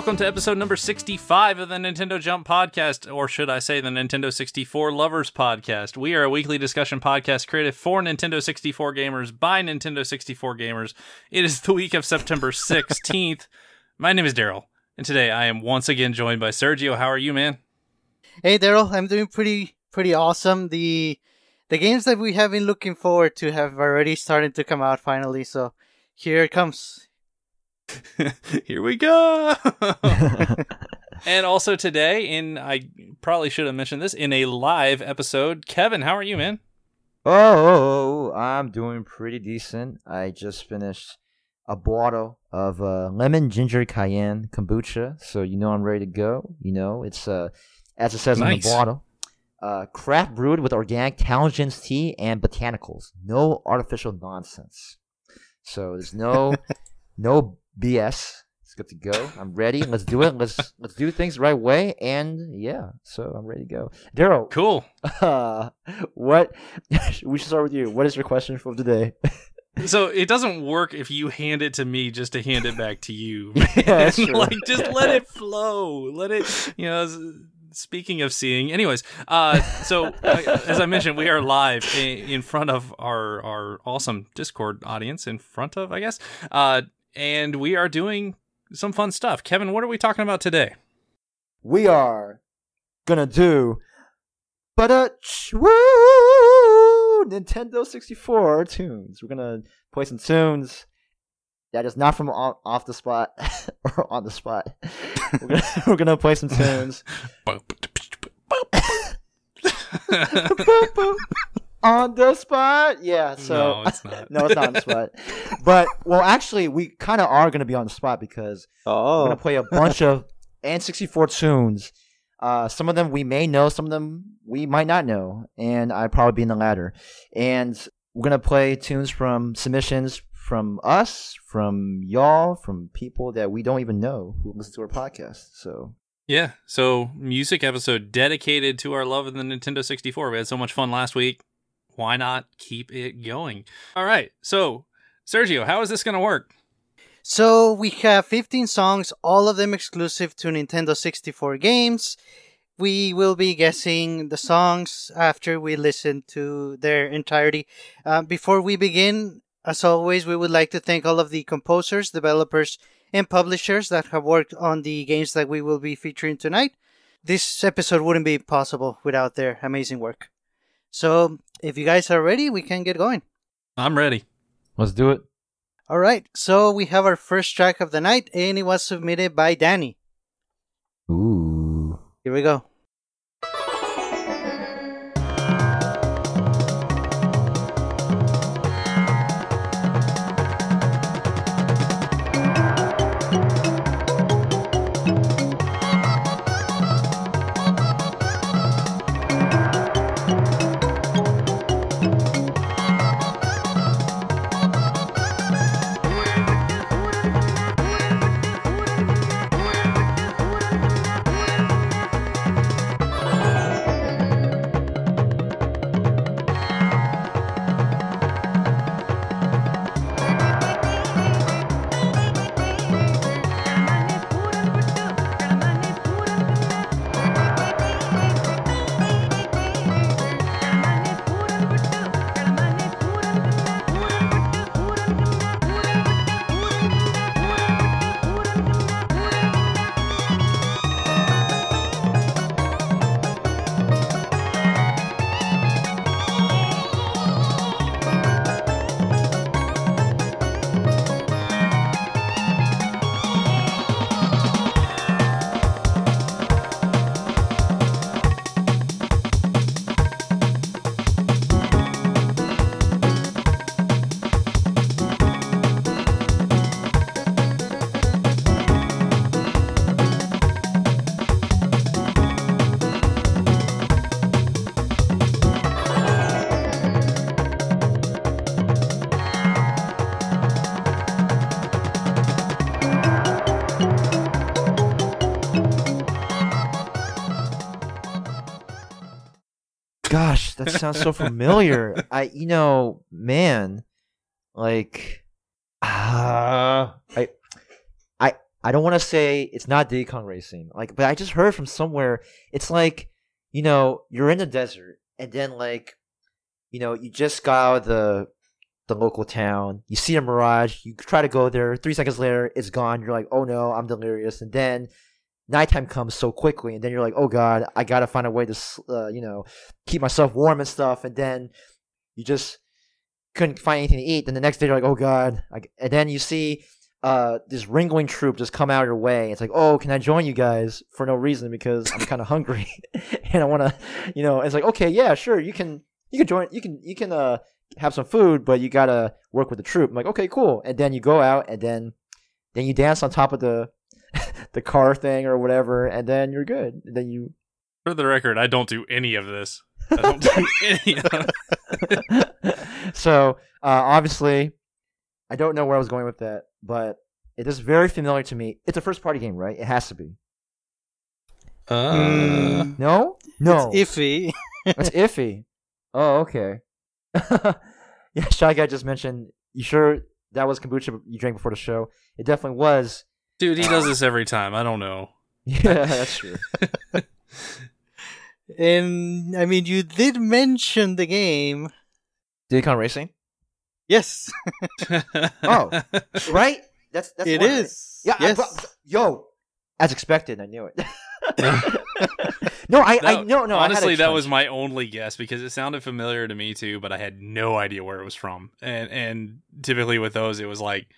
welcome to episode number 65 of the Nintendo Jump Podcast, or should I say the Nintendo 64 Lovers Podcast. We are a weekly discussion podcast created for Nintendo 64 gamers by Nintendo 64 gamers. It is the week of September 16th. My name is Daryl, and today I am once again joined by Sergio. How are you, man? Hey Daryl, I'm doing pretty pretty awesome. The the games that we have been looking forward to have already started to come out finally, so here it comes. Here we go. and also today, in I probably should have mentioned this in a live episode. Kevin, how are you, man? Oh, I'm doing pretty decent. I just finished a bottle of uh, lemon ginger cayenne kombucha, so you know I'm ready to go. You know, it's uh, as it says Nice. on the bottle, uh, craft brewed with organic Talgin's tea and botanicals. No artificial nonsense. So there's no no BS. It's good to go. I'm ready. Let's do it. Let's let's do things the right way. And yeah, so I'm ready to go. Daryl, Cool. uh, what? we should start with you. What is your question for today? So it doesn't work if you hand it to me just to hand it back to you. Yeah, like just let it flow. Let it, you know. Speaking of seeing, anyways, uh, so uh, as I mentioned, we are live in, in front of our our awesome Discord audience. In front of, I guess, uh, and we are doing some fun stuff. Kevin, what are we talking about today? we are gonna do, but uh, woo, Nintendo 64 tunes. We're gonna play some tunes that is not from off, off the spot or on the spot. We're gonna, we're gonna play some tunes on the spot. Yeah, so no, it's not. no, it's not on the spot. But well, actually, we kind of are going to be on the spot because oh. we're going to play a bunch of N64 tunes. Uh, some of them we may know, some of them we might not know, and I'd probably be in the latter. And we're going to play tunes from submissions from us, from y'all, from people that we don't even know who listen to our podcast. So Yeah, so music episode dedicated to our love of the Nintendo 64. We had so much fun last week. Why not keep it going? All right, so Sergio, how is this going to work? so we have 15 songs, all of them exclusive to Nintendo 64 games. We will be guessing the songs after we listen to their entirety. Uh, before we begin, as always, we would like to thank all of the composers, developers, and publishers that have worked on the games that we will be featuring tonight. This episode wouldn't be possible without their amazing work. So, if you guys are ready, we can get going. I'm ready. let's do it. All right, so we have our first track of the night, and it was submitted by Danny. Ooh. Here we go. Sounds so familiar. I, you know, man, like, uh, I, I, I don't want to say it's not Diddy Kong Racing, like, but I just heard from somewhere it's like, you know, you're in the desert, and then like, you know, you just got out of the the local town, you see a mirage, you try to go there, three seconds later it's gone. You're like, oh no, I'm delirious, and then nighttime comes so quickly, and then you're like, oh god, I gotta find a way to, uh, you know, keep myself warm and stuff, and then you just couldn't find anything to eat. Then the next day you're like, oh god, and then you see uh, this wrangling troop just come out of your way. It's like, oh, can I join you guys for no reason because I'm kind of hungry and I want to, you know. It's like, okay, yeah, sure, you can, you can join, you can, you can uh have some food, but you gotta work with the troop. I'm like, okay, cool. And then you go out and then, then you dance on top of the, the car thing or whatever, and then you're good. And then you. For the record, I don't do any of this. I don't do any of so uh, obviously, I don't know where I was going with that, but it is very familiar to me. It's a first party game, right? It has to be. Uh, Mm. No, no, It's iffy. it's iffy. Oh, okay. yeah, shy guy just mentioned. You sure that was kombucha you drank before the show? It definitely was. Dude, he does this every time. I don't know. Yeah, that's true. and I mean, you did mention the game. Diddy Kong Racing, Yes, Oh. right? That's that's it one, right? Yeah, Yes. brought- yo, as expected, I knew it. no, I, I no no. Honestly, that was my only guess because it sounded familiar to me too, but I had no idea where it was from. And and typically with those, it was like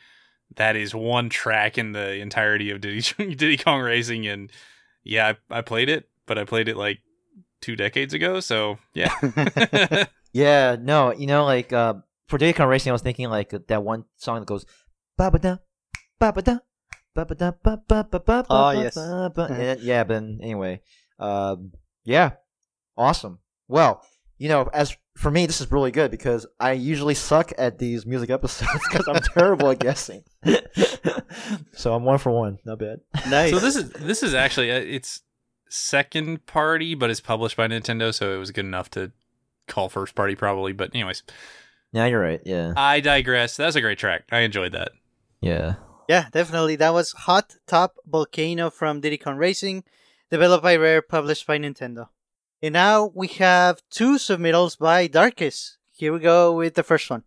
that is one track in the entirety of Diddy Diddy Kong Racing, and yeah, I, I played it, but I played it like two decades ago, so yeah. Yeah, no, you know, like uh, for Diddy Kong Racing, I was thinking like that one song that goes ba ba da ba ba da ba ba da ba ba ba ba Oh, ba yes. ba. Yeah, but anyway, um, yeah, awesome. Well, you know, as for me, this is really good because I usually suck at these music episodes because I'm terrible at guessing. so I'm one for one. Not bad. nice. so this is this is actually uh, it's second party, but it's published by Nintendo, so it was good enough to call first party probably. But anyways, Yeah, you're right. Yeah, I digress. That was a great track. I enjoyed that. yeah. Yeah, definitely. That was Hot Top Volcano from Diddy Kong Racing, developed by Rare, published by Nintendo. And now we have two submittals by Darkest. Here we go with the first one.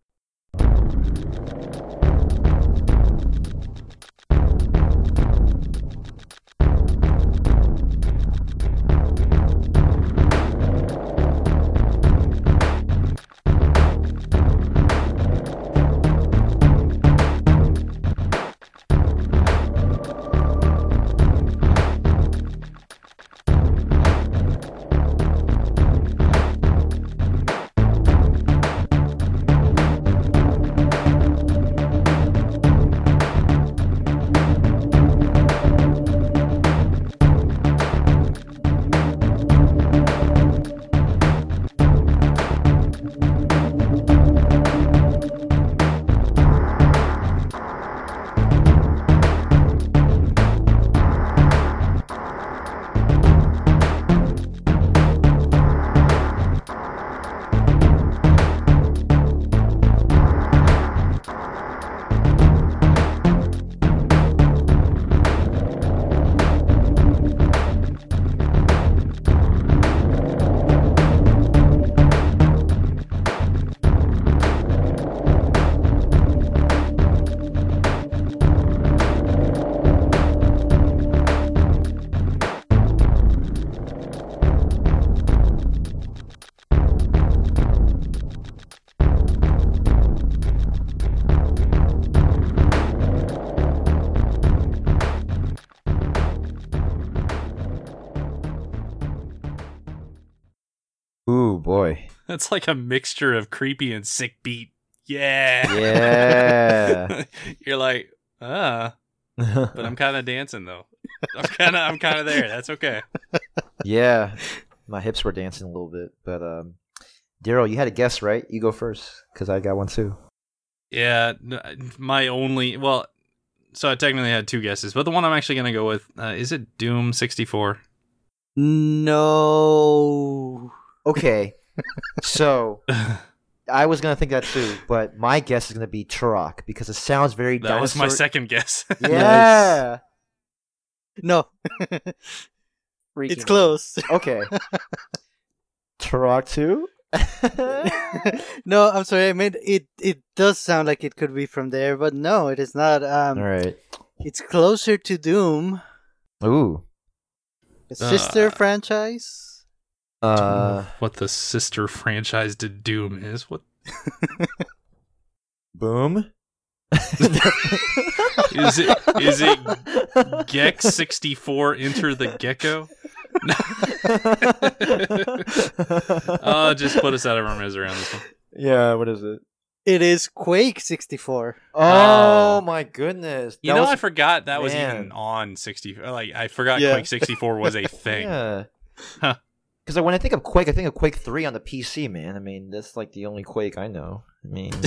That's like a mixture of creepy and sick beat. Yeah. Yeah. You're like, ah, but I'm kind of dancing though. I'm kind of I'm kind of there. That's okay. Yeah, my hips were dancing a little bit, but um, Daryl, you had a guess, right? You go first because I got one too. Yeah, my only well, so I technically had two guesses, but the one I'm actually gonna go with uh, is it Doom 64. No. Okay, so I was gonna think that too, but my guess is gonna be Turok because it sounds very. That was my second guess. Yeah, No, Freaking it's close. Okay. Turok 2? no, I'm sorry. I meant it. It does sound like it could be from there, but no, it is not. Um, Alright. it's closer to Doom, Ooh. a sister Uh, franchise. Uh, what the sister franchise to Doom is. What Boom? is it? Is it Gex sixty four Enter the Gecko? Uh, just put us out of our misery on this one. yeah, what is it? It is Quake 64. Oh, Oh. my goodness. You know, was- I forgot that was even on sixty. Like, I forgot Yeah. Quake sixty four was a thing. Yeah. Huh. Because when I think of Quake, I think of Quake 3 on the PC, man. I mean, that's like the only Quake I know. I mean,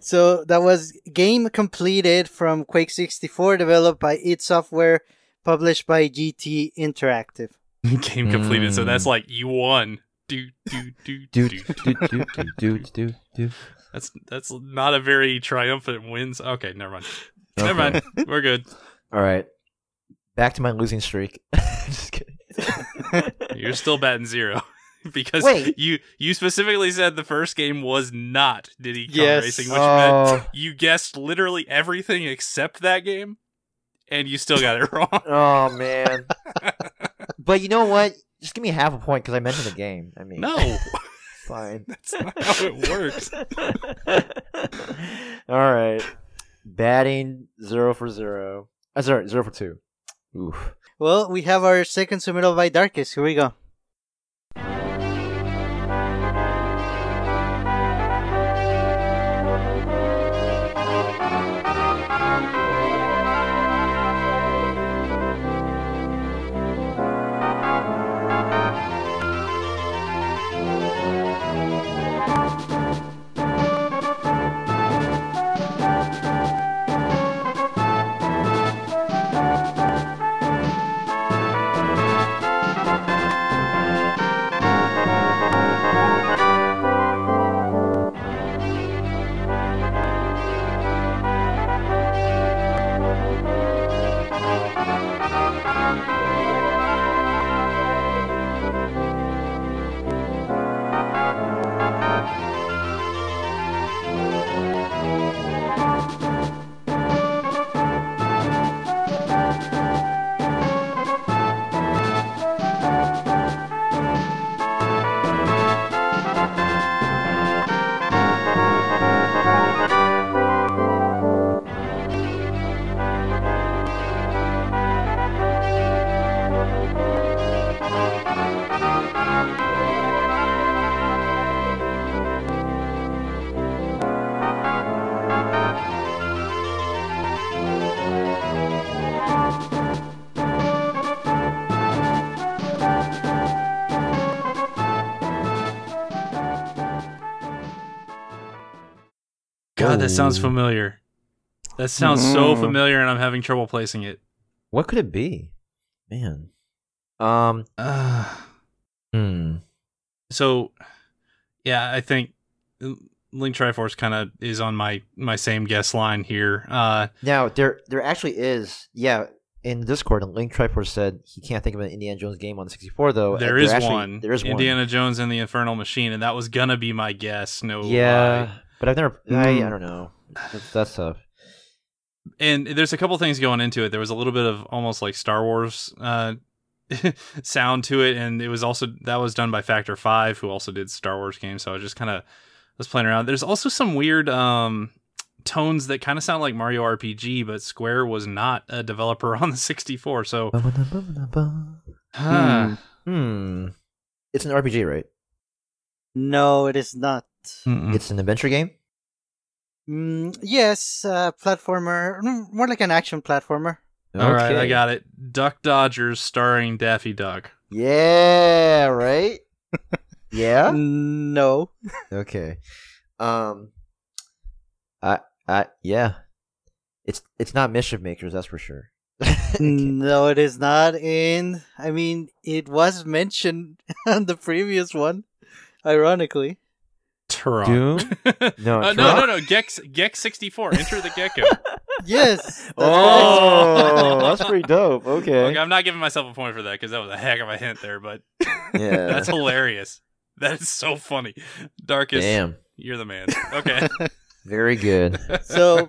So that was game completed from Quake 64, developed by id Software, published by GT Interactive. Game completed. So Mm. that's like you won. Do do do do, do. do, do, do, do, do, do. That's that's not a very triumphant wins. Okay, never mind. Okay. Never mind. We're good. All right. Back to my losing streak. Just kidding. You're still batting zero. because Wait. you you specifically said the first game was not Diddy Kong Yes. Racing, which Oh. meant you guessed literally everything except that game, and you still got it wrong. Oh, man. but you know what? Just give me half a point because I mentioned the game. I mean, no, fine. that's not how it works. All right. Batting zero for zero. Uh, sorry, zero for two. Oof. Well, we have our second submittal by Darkest. Here we go. God, that sounds familiar. That sounds so Mm. familiar, and I'm having trouble placing it. What could it be? Man. Um. Uh, Hmm. so, yeah, I think Link Triforce kind of is on my my same guess line here. Uh, Now there, there actually is. Yeah, in Discord, Link Triforce said he can't think of an Indiana Jones game on the 64 though. there Uh, is actually- one. There is one. Indiana Jones and the Infernal Machine, and that was gonna be my guess. No Yeah, lie. But I've never. I, Mm. I don't know. That's, that's tough. and there's a couple things going into it. There was a little bit of almost like Star Wars uh, sound to it, and it was also that was done by Factor Five, who also did Star Wars games. So I just kind of was playing around. There's also some weird um, tones that kind of sound like Mario RPG, but Square was not a developer on the 64. So huh. Hmm. It's an RPG, right? No, it is not. Mm-mm. It's an adventure game. Mm, yes, uh, platformer. mm, More like an action platformer. All right, I got it. Duck Dodgers starring Daffy Duck. Yeah. Right. yeah. No. Okay. Um. I. I. Yeah. It's. It's not mischief makers. That's for sure. No, it is not. And I mean, it was mentioned on the previous one, ironically. Turok. Doom? No, Uh, no, Turok? no, no. Gex, Gex 64. Enter the Gecko. Yes. that's Oh, that's pretty dope. Okay. Okay, I'm not giving myself a point for that because that was a heck of a hint there, but Yeah. that's hilarious. That is so funny. Darkest, Damn. you're the man. Okay. Very good. so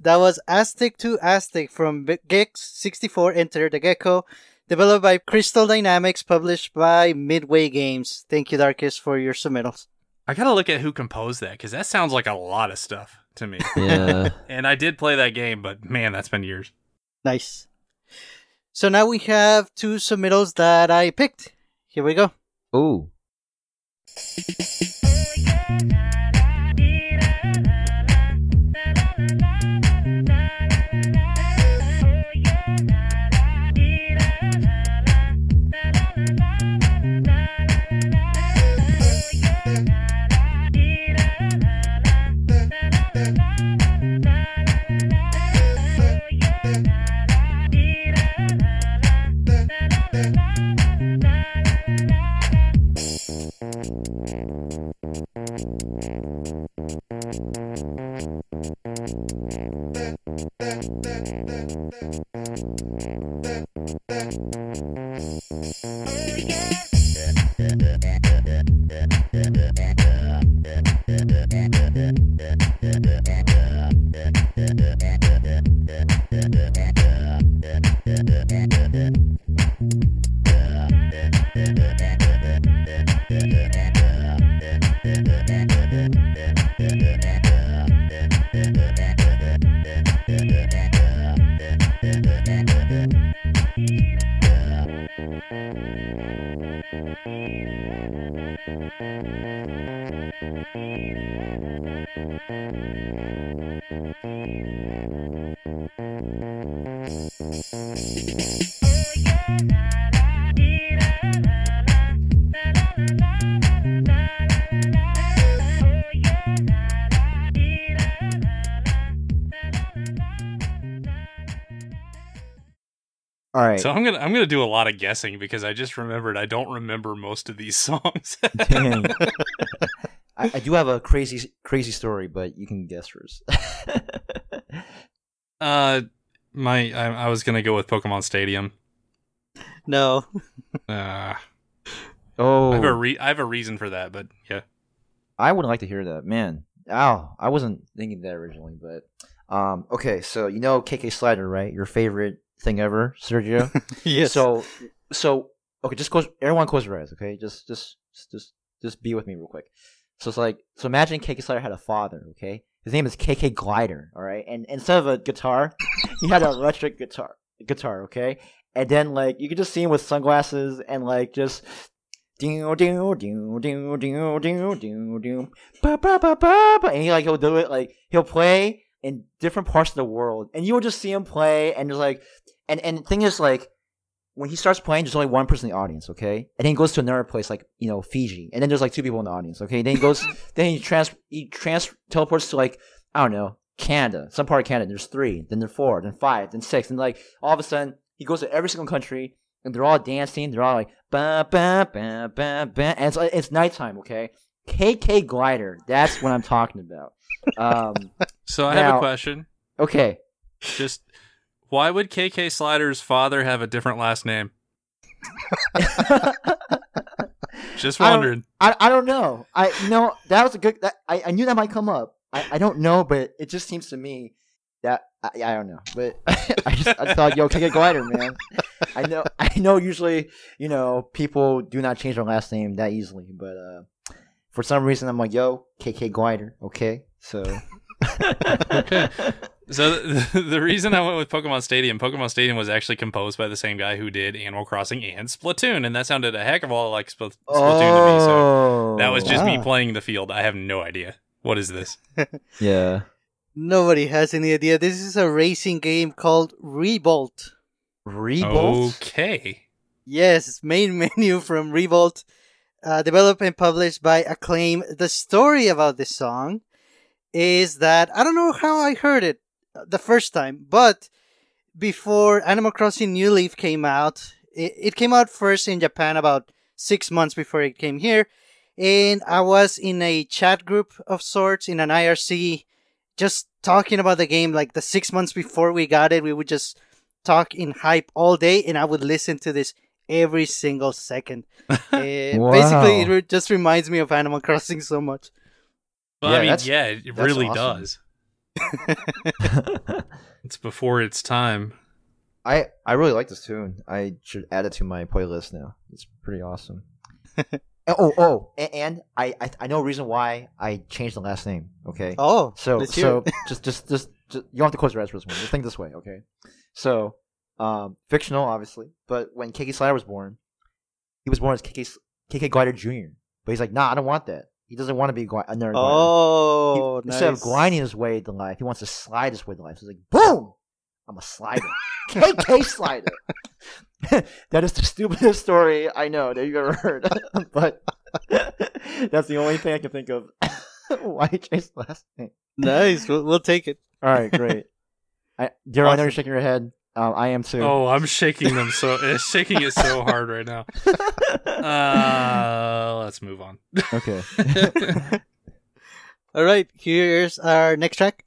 that was Aztec to Aztec from Gex 64 Enter the Gecko, developed by Crystal Dynamics, published by Midway Games. Thank you, Darkest, for your submittals. I gotta look at who composed that because that sounds like a lot of stuff to me. Yeah. and I did play that game, but man, that's been years. Nice. So now we have two submittals that I picked. Here we go. Ooh. All right. So I'm gonna I'm gonna do a lot of guessing because I just remembered I don't remember most of these songs. Dang. I, I do have a crazy, crazy story, but you can guess first. uh, my I, I was gonna go with Pokemon Stadium. No. Uh, oh, I have a re- I have a reason for that, but yeah. I would like to hear that, man. Ow, I wasn't thinking that originally, but um, okay. So you know KK Slider, right? Your favorite thing ever, Sergio. yes. So, so okay, just close. Everyone close your eyes, okay? Just, just, just, just be with me real quick. So it's like, so imagine KK Slider had a father, okay? His name is KK Glider, all right? And instead of a guitar, he had an electric guitar, guitar, okay? And then like you could just see him with sunglasses and like just. Ding ding ding ding ding ding ding ding ba ba ba ba ba and he like he'll do it like he'll play in different parts of the world and you will just see him play and just like and and the thing is like when he starts playing, there's only one person in the audience, okay? And then he goes to another place like you know Fiji, and then there's like two people in the audience, okay? Then he goes, then he trans he trans teleports to like I don't know Canada, some part of Canada. There's three, then there's four, then five, then six, and like all of a sudden he goes to every single country, and they're all dancing. They're all like ba ba ba ba ba, and it's it's nighttime, okay? KK Glider, that's what I'm talking about. Um, So I have a question. okay, Just why would KK Slider's father have a different last name? Just I don't- wondering. I, I don't know. I you know that was a good. That, I I knew that might come up. I, I don't know, but it just seems to me that I, I don't know. But I just I thought, yo, KK Glider, man. I know I know. Usually, you know, people do not change their last name that easily, but uh, for some reason, I'm like, yo, KK Glider. Okay, so Okay. So the, the reason I went with Pokemon Stadium, Pokemon Stadium was actually composed by the same guy who did Animal Crossing and Splatoon, and that sounded a heck of a lot like Spl- Splatoon to me. So Oh, that was just me playing the field. I have no idea. What is this? Yeah. Nobody has any idea. This is a racing game called Re-Volt. Re-Volt. Okay. Yes, main menu from Re-Volt, uh, developed and published by Acclaim. The story about this song is that I don't know how I heard it the first time, but before Animal Crossing New Leaf came out, it, it came out first in Japan about six months before it came here, and I was in a chat group of sorts in an IRC, just talking about the game. Like the six months before we got it, we would just talk in hype all day, and I would listen to this every single second. And Wow. Basically, it re- just reminds me of Animal Crossing so much. Well, Yeah, I mean, yeah, it really awesome. does. It's before its time. I I really like this tune. I should add it to my playlist now. It's pretty awesome. oh oh, a- and I, I I know a reason why I changed the last name. Okay. Oh, So so just, just just just you don't have to close your eyes for this one. Just think this way, okay? So, um, fictional, obviously, but when KK Slider was born, he was born as KK S- KK Glider Junior. But he's like, nah, I don't want that. He doesn't want to be gli- another oh, He- Instead of nice. gliding his way to life, he wants to slide his way to life. So he's like, boom! I'm a slider. KK Slider. that is the stupidest story I know that you've ever heard. but that's the only thing I can think of why changed last name. Nice. We'll, we'll take it. All right, great. I, Daryl, I know you're shaking your head. Um, I am too. Oh, I'm shaking them so uh, shaking it so hard right now. Uh, let's move on. okay. All right, here's our next track.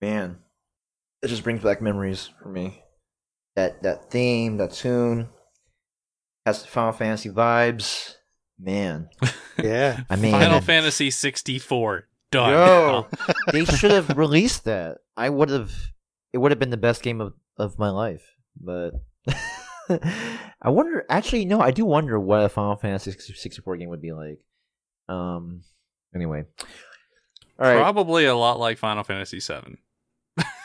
Man, it just brings back memories for me. That that theme, that tune, has the Final Fantasy vibes. Man, Yeah. I mean, Final Fantasy 64 done. Yo, they should have released that. I would have. It would have been the best game of, of my life. But I wonder. Actually, no. I do wonder what a Final Fantasy sixty four game would be like. Um. Anyway. All right. Probably a lot like Final Fantasy 7.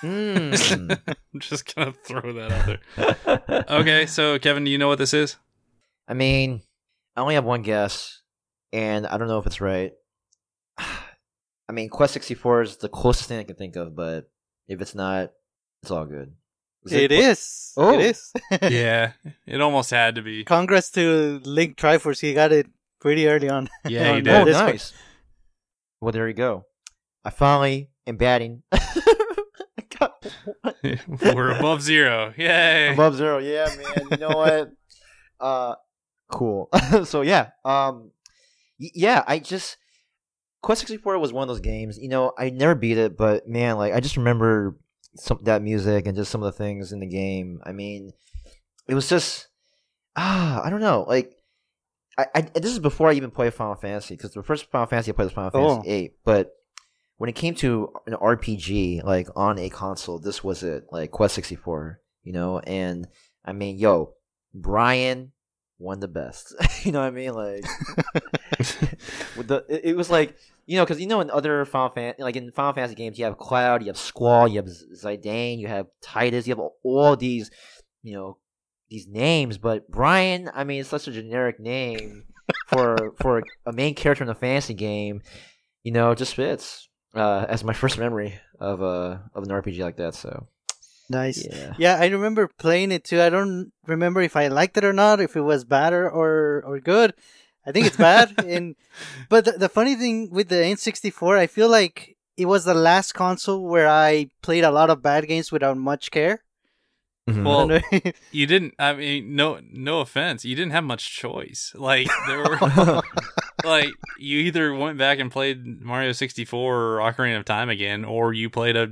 Mm. I'm just gonna throw that out there. Okay, so Kevin, do you know what this is? I mean, I only have one guess, and I don't know if it's right. I mean, Quest 64 is the closest thing I can think of, but if it's not, it's all good. It is. Oh. It is. yeah, it almost had to be. Congrats to Link Triforce. He got it pretty early on. Yeah, he did. Oh, nice. Well, there you go. I finally am batting. I got one. We're above zero. Yay! above zero. Yeah, man. You know what? Uh, cool. so yeah, um, y- yeah. I just Quest sixty four was one of those games. You know, I never beat it, but man, like I just remember some that music and just some of the things in the game. I mean, it was just ah, I don't know, like. I, I this is before I even played Final Fantasy because the first Final Fantasy I played was Final Oh. Fantasy eight, but when it came to an RPG like on a console, this was it, like Quest sixty four, you know. And I mean, yo, Brian won the best. you know what I mean? Like, with the it, it was like you know because you know in other Final Fan like in Final Fantasy games you have Cloud, you have Squall, you have Zidane, you have Tidus, you have all, all these you know these names, but Brian, I mean, it's such a generic name for for a main character in a fantasy game. You know, it just fits uh, as my first memory of a of an RPG like that. So Nice. yeah, Yeah, I remember playing it too. I don't remember if I liked it or not, if it was bad or or, or good. I think it's bad. and but the, the funny thing with the N64, I feel like it was the last console where I played a lot of bad games without much care. Mhm. Well, you didn't. I mean, no, no offense. You didn't have much choice. Like there were, like you either went back and played Mario 64 or Ocarina of Time again, or you played a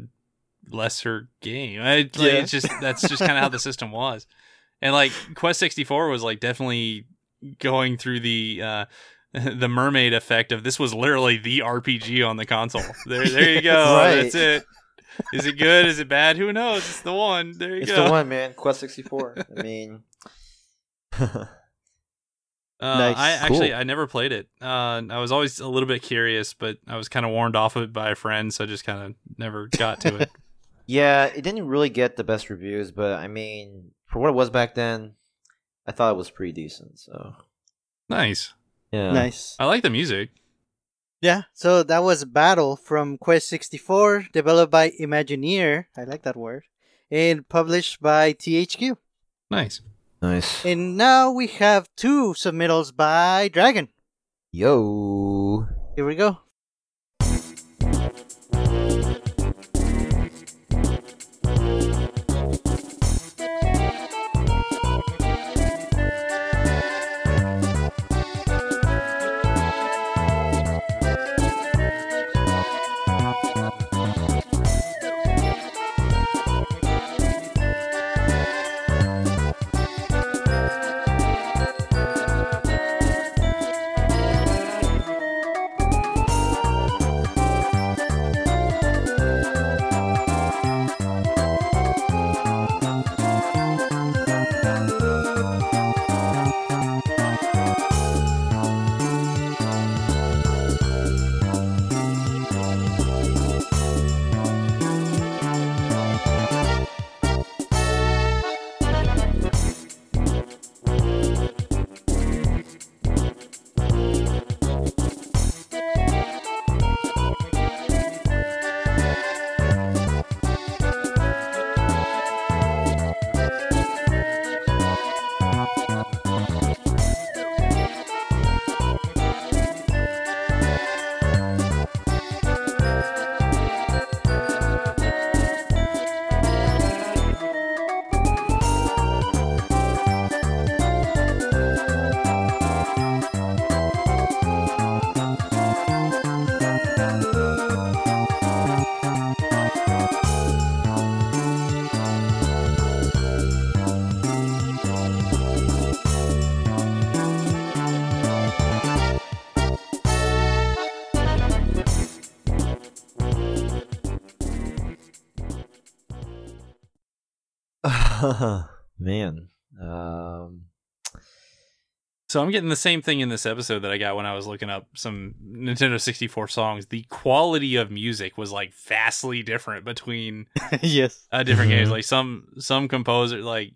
lesser game. I, like, Yeah. It's just that's just kind of how the system was. And like Quest 64 was like definitely going through the uh the mermaid effect of this was literally the RPG on the console. There there you go. Right. That's it. Is it good? Is it bad? Who knows? It's the one. There you it's go. It's the one, man. Quest 64. I mean, Uh, Nice. I actually Cool. I never played it. Uh, I was always a little bit curious, but I was kind of warned off of it by a friend, so I just kind of never got to it. yeah, it didn't really get the best reviews, but I mean, for what it was back then, I thought it was pretty decent. So nice. yeah, nice. I like the music. Yeah, so that was Battle from Quest 64, developed by Imagineer. I like that word. And published by THQ. Nice. nice. And now we have two submittals by Dragon. Yo, Here we go. So I'm getting the same thing in this episode that I got when I was looking up some Nintendo 64 songs. The quality of music was like vastly different between yes. uh, different games. Like some some composer like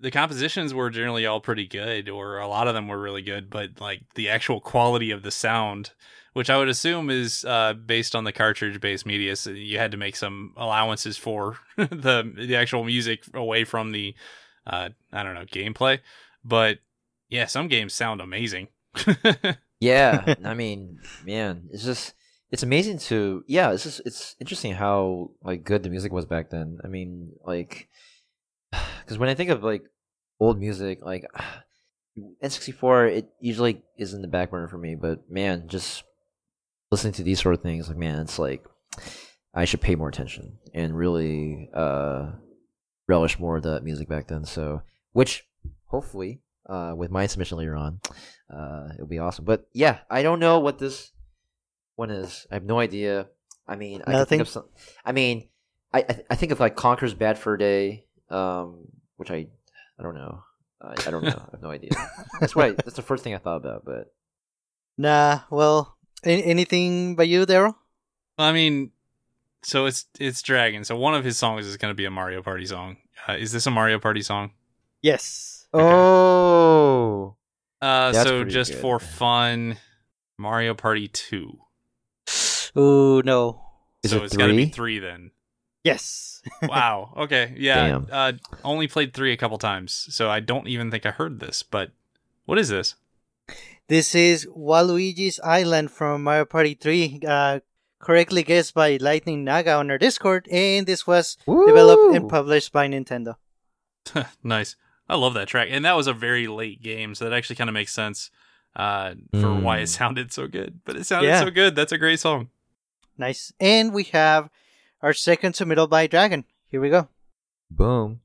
the compositions were generally all pretty good, or a lot of them were really good, but like the actual quality of the sound, which I would assume is uh, based on the cartridge based media, so you had to make some allowances for the the actual music away from the uh, I don't know gameplay, but yeah, some games sound amazing. yeah, I mean, man, it's just it's amazing to yeah. It's just it's interesting how like good the music was back then. I mean, like because when I think of like old music, like N64, it usually is in the back burner for me. But man, just listening to these sort of things, like man, it's like I should pay more attention and really uh relish more of that music back then. So, which hopefully uh, with my submission later on. Uh, it'll be awesome. But yeah, I don't know what this one is. I have no idea. I mean, I can think of some. I mean, I I, I think of like Conker's Bad for a Day, um, which I I don't know. I, I don't know. I have no idea. That's why. That's the first thing I thought about. But Nah, well, a- anything by you, Daryl? I mean, so it's it's Dragon. So one of his songs is going to be a Mario Party song. Uh, is this a Mario Party song? Yes. Oh, Uh, That's so just good. for fun, Mario Party Two. Ooh, no. Is so it it's got to be three? three then. Yes. Wow. Okay. Yeah. Damn. Uh, only played three a couple times, so I don't even think I heard this. But what is this? This is Waluigi's Island from Mario Party 3, uh, correctly guessed by Lightning Naga on our Discord, and this was developed and published by Nintendo. nice. I love that track, and that was a very late game, so that actually kind of makes sense uh, for why it Mm. sounded so good. But it sounded Yeah. so good. That's a great song. Nice. And we have our second submittal by Dragon. Here we go. Boom.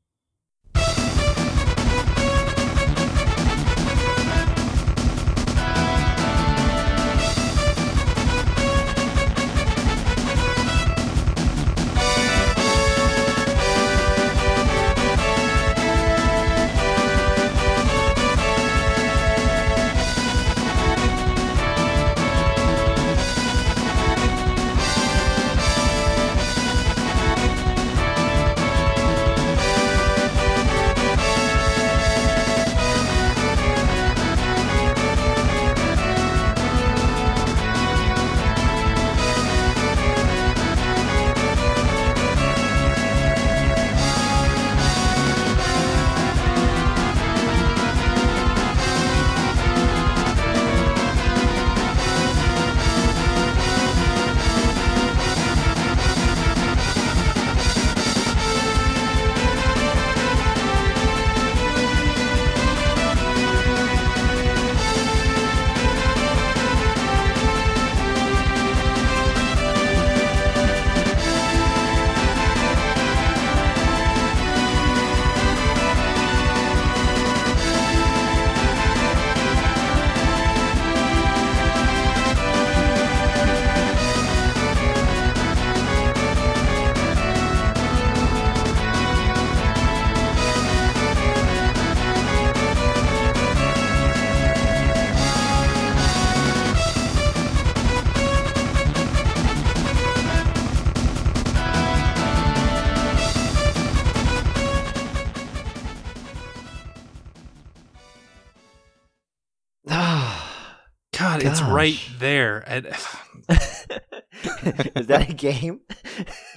Is that a game?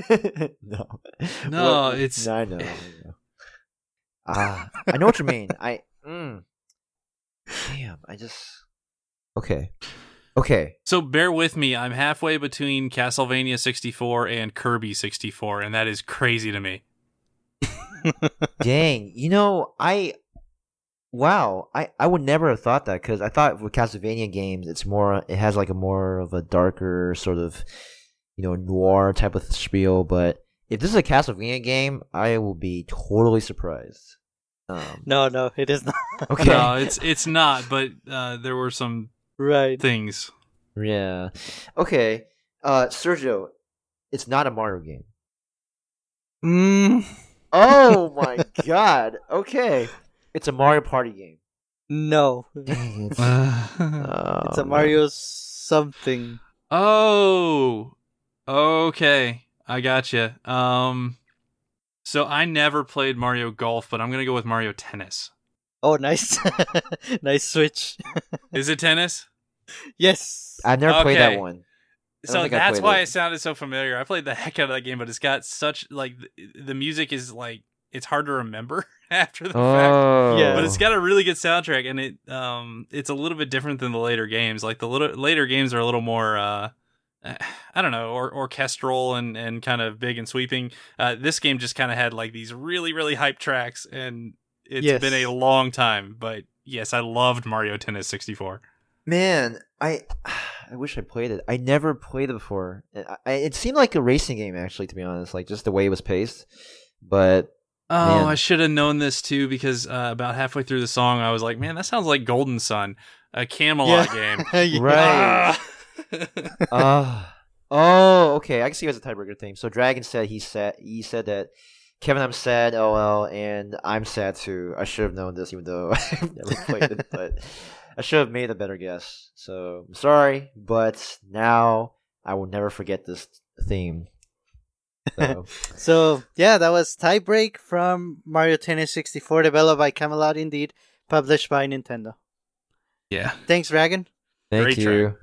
no. No, Well, it's- No, I know. I know. Ah, I know what you mean. I. Mm. Damn, I just. Okay. Okay. so bear with me. I'm halfway between Castlevania 64 and Kirby 64, and that is crazy to me. Dang. You know, I. Wow, I, I would never have thought that because I thought with Castlevania games, it's more it has like a more of a darker sort of, you know, noir type of spiel. But if this is a Castlevania game, I will be totally surprised. Um, No, no, it is not. okay, No, it's it's not, but uh, there were some Right. things. yeah, okay. Uh, Sergio, it's not a Mario game. Mm, Oh my god. Okay, it's a Mario Party game. no. Dang, it's, It's a Mario something. oh, okay. I gotcha. Um, so I never played Mario Golf, but I'm gonna go with Mario Tennis. Oh, nice. nice switch. Is it tennis? yes. I've never played that one. So that's why it. it sounded so familiar. I played the heck out of that game, but it's got such like the, the music is like it's hard to remember after the fact. Oh, Yeah. But it's got a really good soundtrack, and it um it's a little bit different than the later games. Like the little later games are a little more uh I don't know, or orchestral and and kind of big and sweeping. Uh, this game just kind of had like these really really hype tracks, and it's Yes. been a long time. But yes, I loved Mario Tennis 64. Man, I I wish I played it. I never played it before. I, I, it seemed like a racing game, actually, to be honest. Like just the way it was paced. But Oh, Man. I should have known this too because uh, about halfway through the song, I was like, "Man, that sounds like Golden Sun, a Camelot game." Right. Ah. uh oh, okay. I can see it as a tiebreaker theme. So Dragon said he said he said that Kevin, I'm sad, LL, and I'm sad too. I should have known this, even though I've never played it, but I should have made a better guess. So I'm sorry, but now I will never forget this theme. So, So yeah, that was Tiebreak from Mario Tennis 64, developed by Camelot, indeed, published by Nintendo. yeah. Thanks, Dragon. thank Great you. track.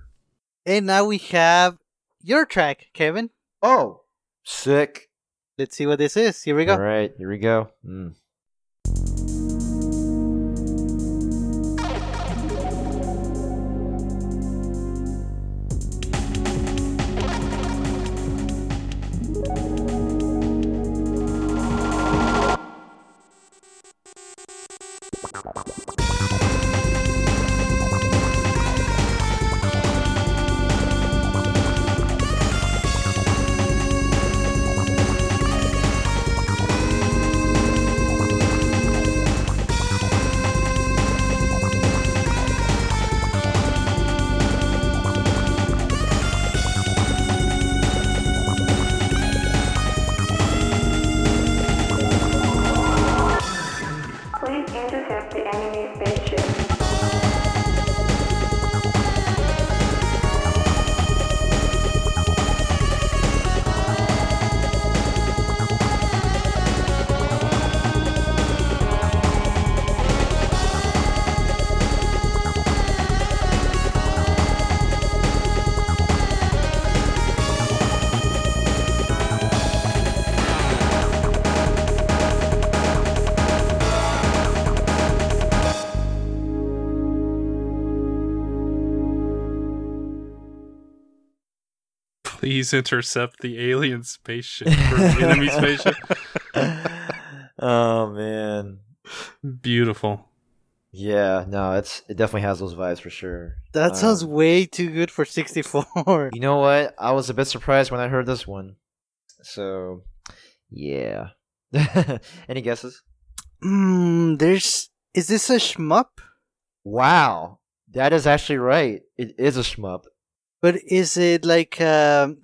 And now we have your track, Kevin. Oh, sick. Let's see what this is. Here we go. All right, here we go. Mm. Please intercept the alien spaceship or enemy spaceship. oh man. Beautiful. Yeah, no, it's it definitely has those vibes for sure. That sounds Um, way too good for 64. You know what? I was a bit surprised when I heard this one. So, yeah. Any guesses? Hmm, there's. Is this a shmup? Wow, that is actually right. It is a shmup. But is it like a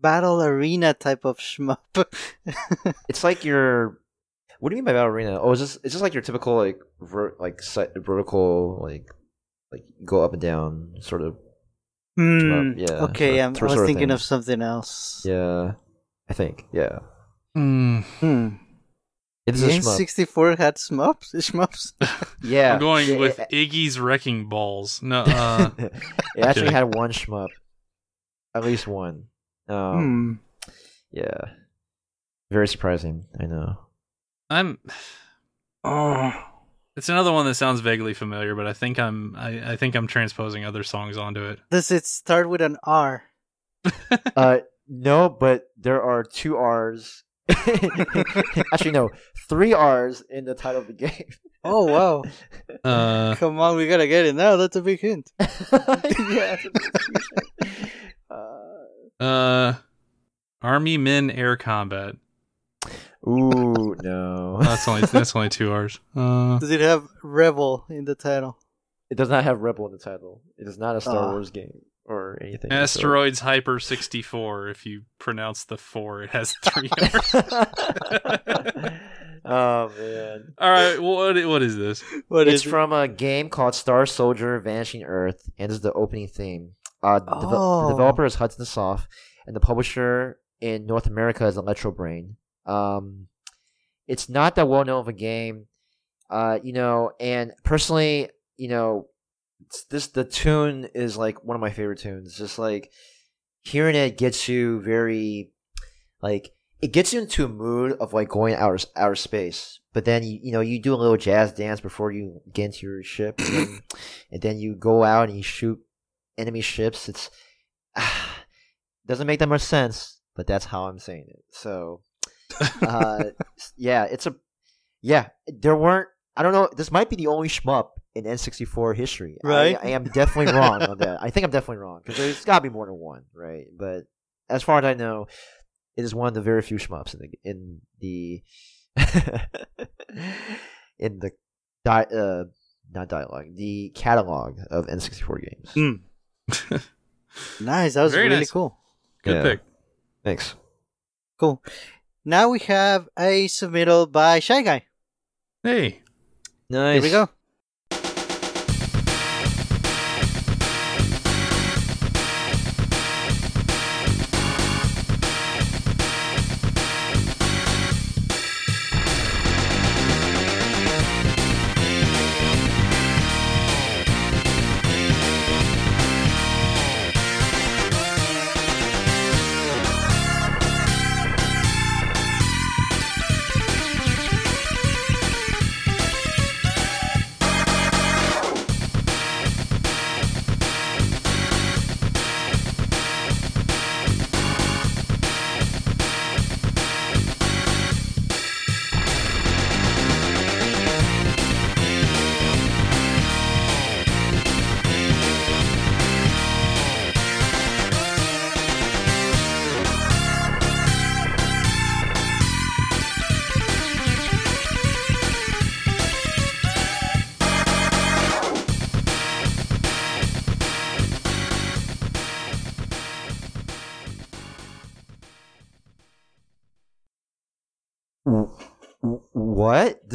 battle arena type of shmup? It's like your. What do you mean by battle arena? Oh, is this is this like your typical like ver- like si- vertical like like go up and down sort of. Hmm. yeah, Okay, sort of- I'm, I was of thinking thing. of something else. Yeah, I think yeah. Mm, Hmm. It is The a. N64 had shmups? Shmups? Yeah, I'm going it- with it- Iggy's Reckin' Balls. No, uh, it actually had one shmup, at least one. Um, Hmm. Yeah, very surprising. I know. I'm. Oh. It's another one that sounds vaguely familiar, but I think I'm. I, I think I'm transposing other songs onto it. Does it start with an R? Uh, no, but there are two R's. Actually, no, three R's in the title of the game. Oh, wow. Uh, Come on, we gotta get it now. That's a big hint. yeah. uh, uh, Army Men Air Combat. ooh, no. That's only that's only two hours. Uh, Does it have Rebel in the title? It does not have Rebel in the title. It is not a Star Ah. Wars game or anything. Asteroids Hyper 64. If you pronounce the four, it has three R's. oh man. All right, what what is this? What It's is it? from a game called Star Soldier Vanishing Earth, and is the opening theme. Uh, devel- Oh. the developer is Hudson Soft, and the publisher in North America is Electro Brain. Um, it's not that well known of a game, uh, you know, and personally, you know, it's this the tune is like one of my favorite tunes. Just like hearing it gets you very, like it gets you into a mood of like going outer outer space. But then you you know you do a little jazz dance before you get into your ship, and and then you go out and you shoot enemy ships. It's doesn't make that much sense, but that's how I'm saying it. So, uh, yeah, it's a yeah. There weren't. I don't know. This might be the only shmup in N64 history. Right. I, am definitely wrong on that. I think I'm definitely wrong because there's got to be more than one, right? But as far as I know, it is one of the very few shmups in the in the in the di- uh not dialogue the catalog of N64 games. Hmm. Nice. That was Very really nice. cool. Good Yeah. pick. Thanks. Cool. Now we have a submittal by Shy Guy. Hey, Nice. Here we go.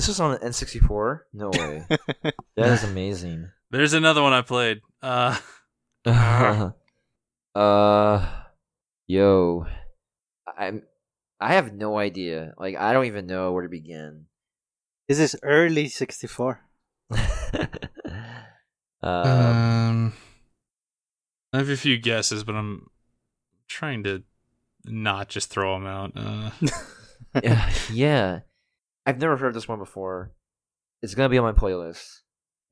This was on an N64? No way. that is amazing. there's another one I played. Uh, uh, yo, I'm. I have no idea. Like, I don't even know where to begin. Is this is early 64. uh, um, I have a few guesses, but I'm trying to not just throw them out. Uh, yeah, yeah. I've never heard this one before. It's gonna be on my playlist.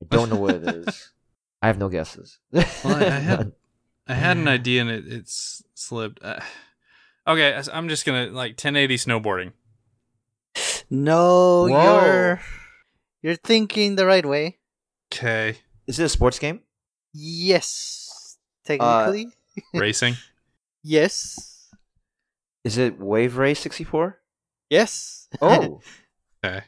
I don't know what it is. I have no guesses. I- I have- I I had an idea and it it's slipped. Uh, okay, I- I'm just gonna like 1080 snowboarding. No, Whoa. you're you're thinking the right way. Okay, Is it a sports game? Yes, technically, racing. yes, Is it Wave Race 64? yes. Oh. Okay.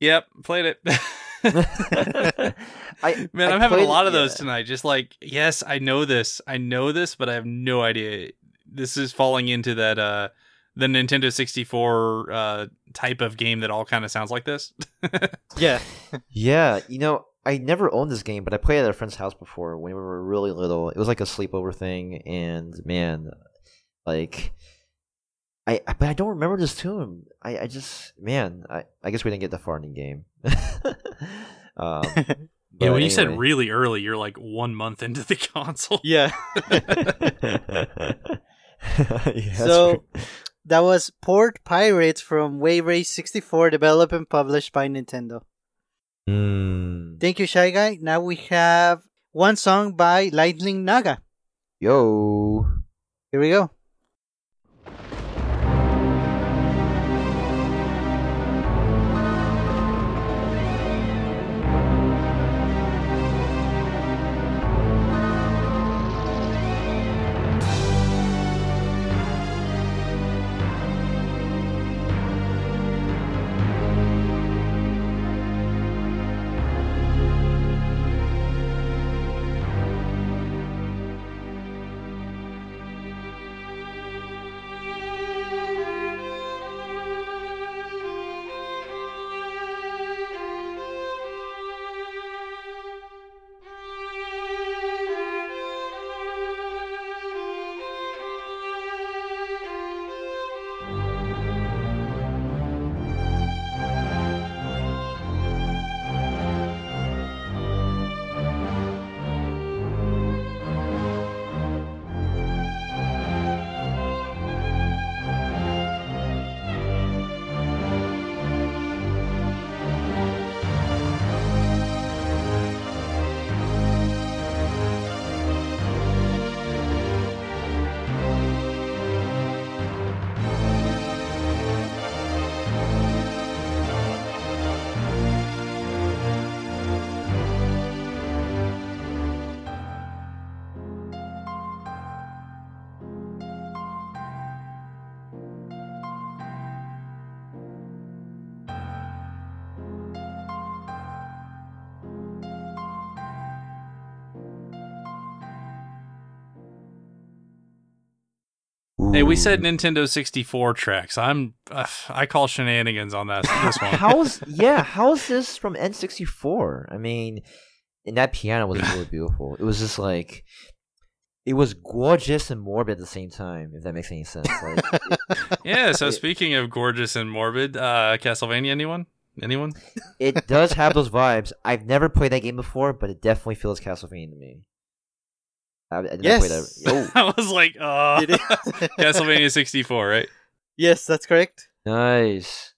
Yep, played it. I, Man, I I'm having a lot of those yeah. tonight. Just like, yes, I know this. I know this, but I have no idea. This is falling into that uh the Nintendo 64 uh type of game that all kind of sounds like this. yeah. Yeah, you know, I never owned this game, but I played it at a friend's house before when we were really little. It was like a sleepover thing, and man, like, I I- but I don't remember this tune. I I just man, I I guess we didn't get that far in the game. um, yeah, but when you said really early, you're like one month into the console. yeah. Yeah, So- true. That was Port Pirates from Wave Race 64, developed and published by Nintendo. Mm. Thank you, Shy Guy. Now we have one song by Lightning Naga. yo. Here we go. Hey, we said Nintendo 64 tracks. I'm uh, I call shenanigans on that this one. How's yeah? How's this from N64? I mean, and that piano was really beautiful. It was just like it was gorgeous and morbid at the same time. If that makes any sense. Like, yeah, so It- speaking of gorgeous and morbid, uh Castlevania anyone? Anyone? it does have those vibes. I've never played that game before, but it definitely feels Castlevania to me. I, I did not play Yes. that. Oh, I was like, uh It is. Castlevania 64, right? yes, that's correct. Nice.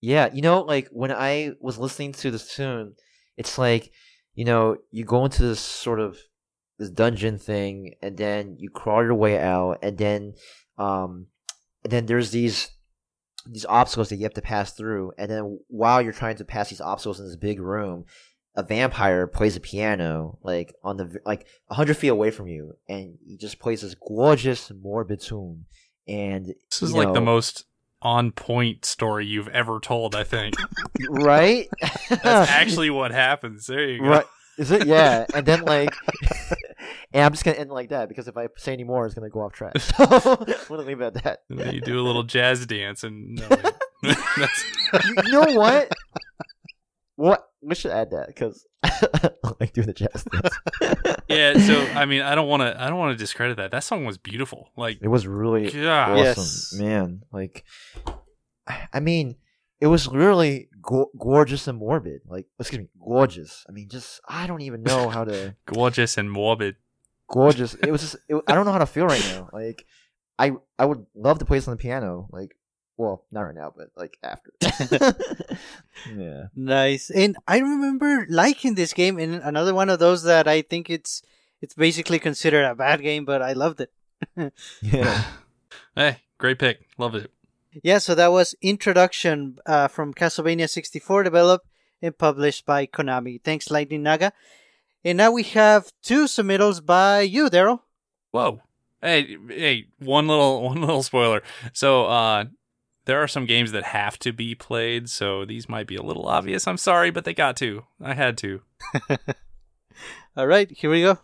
Yeah, you know, like when I was listening to this tune, it's like, you know, you go into this sort of this dungeon thing, and then you crawl your way out, and then, um, and then there's these these obstacles that you have to pass through, and then while you're trying to pass these obstacles in this big room, a vampire plays a piano like on the like a hundred feet away from you, and he just plays this gorgeous morbid tune, and This is you like the most on point story you've ever told, I think. right? That's actually what happens. There you go. right. Is it? Yeah. And then like, and I'm just gonna end like that because if I say any more, it's gonna go off track. So I'm gonna leave it at that. And then you do a little jazz dance and no, wait. that's You, you know what? What we should add that because like doing the jazz. Yeah, so I mean, I don't want to I don't want to discredit that. That song was beautiful. Like it was really God. awesome, Yes. man. Like, I mean, it was literally go- gorgeous and morbid. Like, excuse me, gorgeous. I mean, just I don't even know how to. gorgeous and morbid. gorgeous. It was just it, I don't know how to feel right now. Like I I would love to play this on the piano. Like well, not right now, but like after. yeah. Nice. And I remember liking this game and another one of those that I think it's it's basically considered a bad game, but I loved it. Yeah. Hey, great pick. Love it. Yeah, so that was Introduction uh, from Castlevania 64, developed and published by Konami. Thanks, Lightning Naga. And now we have two submittals by you, Daryl. Whoa. Hey, hey, one little one little spoiler. So, uh there are some games that have to be played, so these might be a little obvious. I'm sorry, but they got to. I had to. All right, here we go.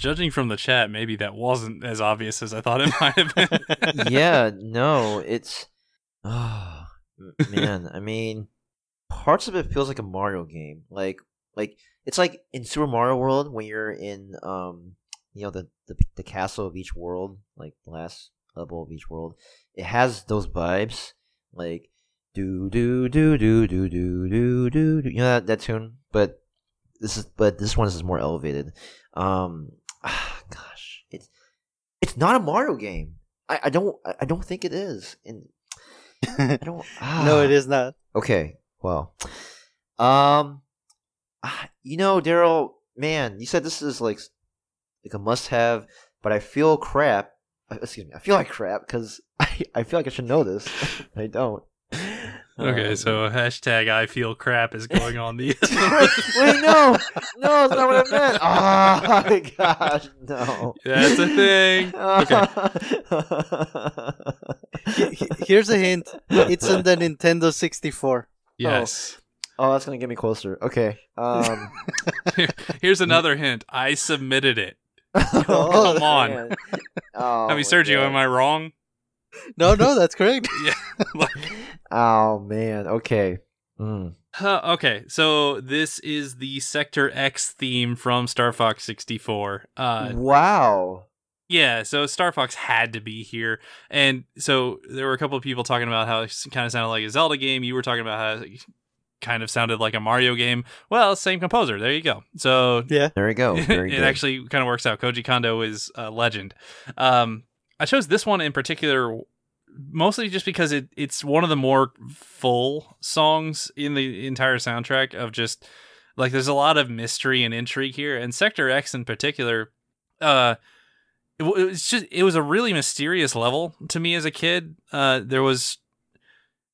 Judging from the chat, maybe that wasn't as obvious as I thought it might have been. yeah, no, it's oh man. I mean, parts of it feels like a Mario game. Like, like it's like in Super Mario World when you're in, um, you know, the the, the castle of each world, like the last level of each world. It has those vibes, like do do do do do do do do. You know that that tune, but this is but this one is more elevated. Um, ah, gosh, it's it's not a Mario game. I, I don't I don't think it is. And I don't. Ah. no, it is not. Okay, well, um, ah, you know, Daryl, man, you said this is like like a must-have, but I feel crap. uh, Excuse me, I feel like crap because I I feel like I should know this. I don't. Okay, Um, so hashtag I feel crap is going on the. wait, wait, no, no, that's not what I meant. Oh my gosh, no. That's a thing. He- Here's a hint. It's on the Nintendo 64. Yes. Oh, that's gonna get me closer. Okay. Um. Here's another hint. I submitted it. Oh, come on. Oh, I mean, Sergio, God. am I wrong? No, no, that's correct. Yeah. Like- Oh man. Okay. Mm. Huh, okay, so this is the Sector X theme from Star Fox 64. Uh, wow. yeah, so Star Fox had to be here. And so there were a couple of people talking about how it kind of sounded like a Zelda game. You were talking about how it kind of sounded like a Mario game. Well, same composer. There you go. So Yeah. There we go. Very it good. actually kind of works out. Koji Kondo is a legend. Um, I chose this one in particular mostly just because it it's one of the more full songs in the entire soundtrack of just Like there's a lot of mystery and intrigue here, and Sector X in particular. Uh, it, it was just it was a really mysterious level to me as a kid. Uh, there was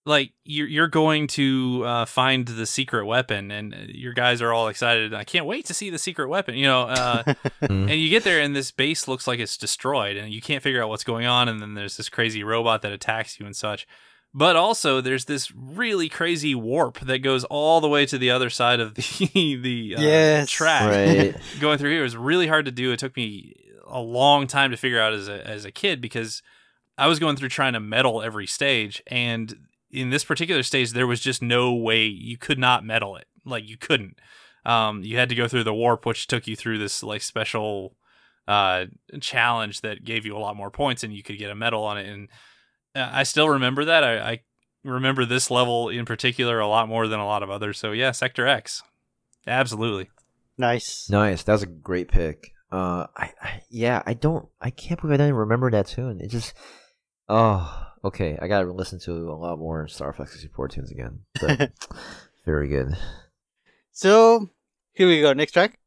like you're you're going to uh, find the secret weapon, and your guys are all excited. I can't wait to see the secret weapon. You know, uh, Mhm. and you get there, and this base looks like it's destroyed, and you can't figure out what's going on. And then there's this crazy robot that attacks you and such. But also, there's this really crazy warp that goes all the way to the other side of the the uh, Yes. track right. going through here was really hard to do. It took me a long time to figure out as a as a kid because I was going through trying to medal every stage, and in this particular stage, there was just no way you could not medal it. Like you couldn't. Um, you had to go through the warp, which took you through this like special uh challenge that gave you a lot more points, and you could get a medal on it. And uh, I still remember that. I, I remember this level in particular a lot more than a lot of others. So yeah, Sector X, absolutely. Nice. Nice. That was a great pick. Uh, I, I yeah, I don't, I can't believe I didn't remember that tune. It just, oh, okay. I gotta listen to a lot more Star Fox 64 tunes again. Very good. So here we go. Next track.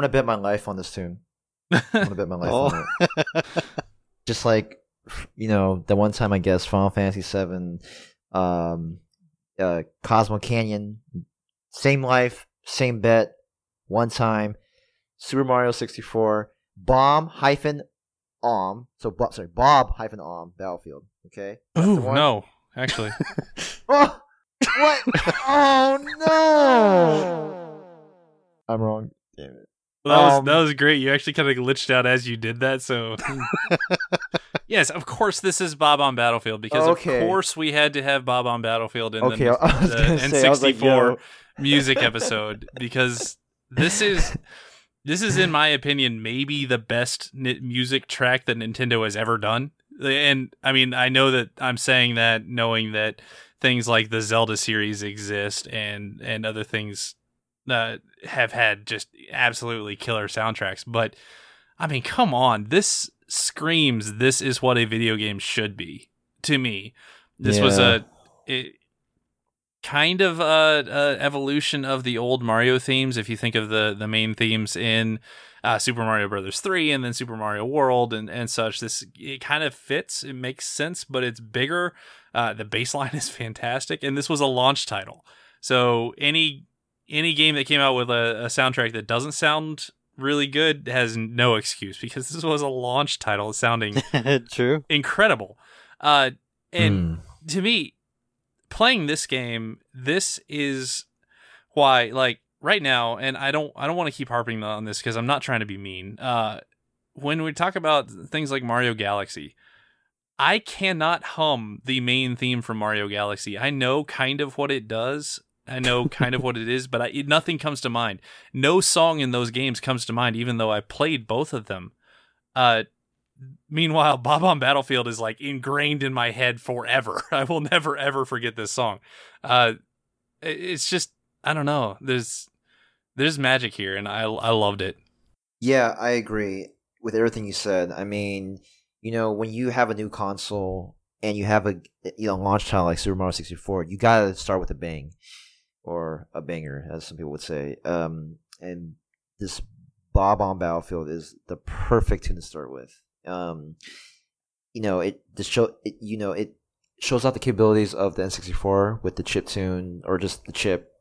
Gonna bet my life on this tune. I'm gonna bet my life Oh. on it. Just like you know, the one time I guess Final Fantasy Seven, um, uh, Cosmo Canyon, same life, same bet, one time. Super Mario 64, bomb hyphen om. So Bob, sorry, Bob hyphen om Battlefield. Okay. That's Ooh, no, actually. Oh, what? oh no! I'm wrong. Damn it. That was Um, that was great. You actually kind of glitched out as you did that. So, yes, of course, this is Bob-omb Battlefield because Okay. of course we had to have Bob-omb Battlefield in Okay, the, the say, I was like, N64 yo. music episode because this is this is in my opinion maybe the best ni- music track that Nintendo has ever done. And I mean, I know that I'm saying that knowing that things like the Zelda series exist and and other things uh, have had just absolutely killer soundtracks. But I mean, come on, this screams this is what a video game should be to me. This was a it, kind of a, a evolution of the old Mario themes. If you think of the the main themes in uh, Super Mario Brothers three and then Super Mario World and and such, this it kind of fits. It makes sense, but it's bigger. Uh, the bassline is fantastic, and this was a launch title. So any any game that came out with a, a soundtrack that doesn't sound really good has no excuse because this was a launch title sounding True. incredible. Uh, and Hmm. to me, playing this game, this is why, like right now, and I don't, I don't want to keep harping on this because I'm not trying to be mean. Uh, when we talk about things like Mario Galaxy, I cannot hum the main theme from Mario Galaxy. I know kind of what it does. I know kind of what it is, but I, nothing comes to mind. No song in those games comes to mind, even though I played both of them. Uh, meanwhile, Bob-omb Battlefield is like ingrained in my head forever. I will never ever forget this song. Uh, it's just I don't know. There's there's magic here, and I I loved it. Yeah, I agree with everything you said. I mean, you know, when you have a new console and you have a you know launch title like Super Mario 64, you gotta start with a bang or a banger, as some people would say. Um, and this Bob-omb Battlefield is the perfect tune to start with. Um, you know, it the show, it, you know, it shows off the capabilities of the N64 with the chip tune or just the chip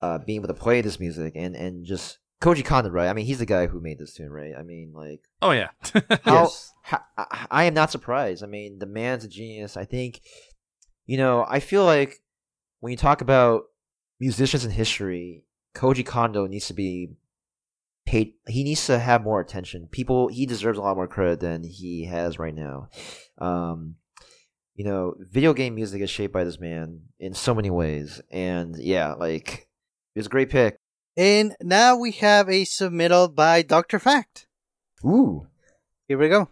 uh, being able to play this music and and just Koji Kondo, right? I mean, he's the guy who made this tune, right? I mean, like Oh yeah, how, Yes. how I, I am not surprised. I mean, the man's a genius. I think, you know, I feel like when you talk about musicians in history, Koji Kondo needs to be paid. He needs to have more attention. People, he deserves a lot more credit than he has right now. Um, you know, video game music is shaped by this man in so many ways, and yeah, like it was a great pick. And now we have a submittal by Dr. Fact. Ooh. Here we go.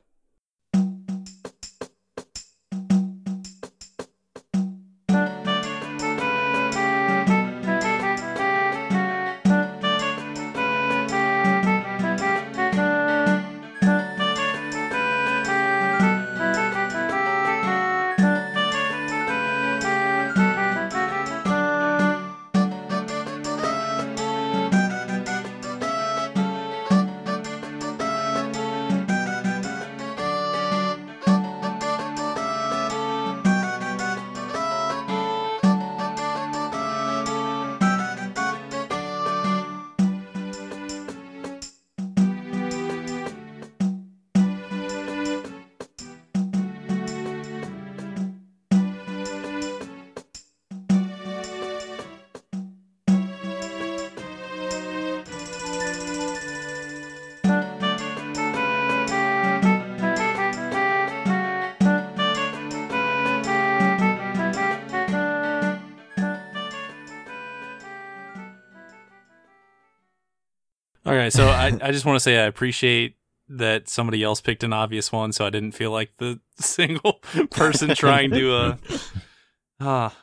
I, I just want to say I appreciate that somebody else picked an obvious one, so I didn't feel like the single person trying to. uh Ah,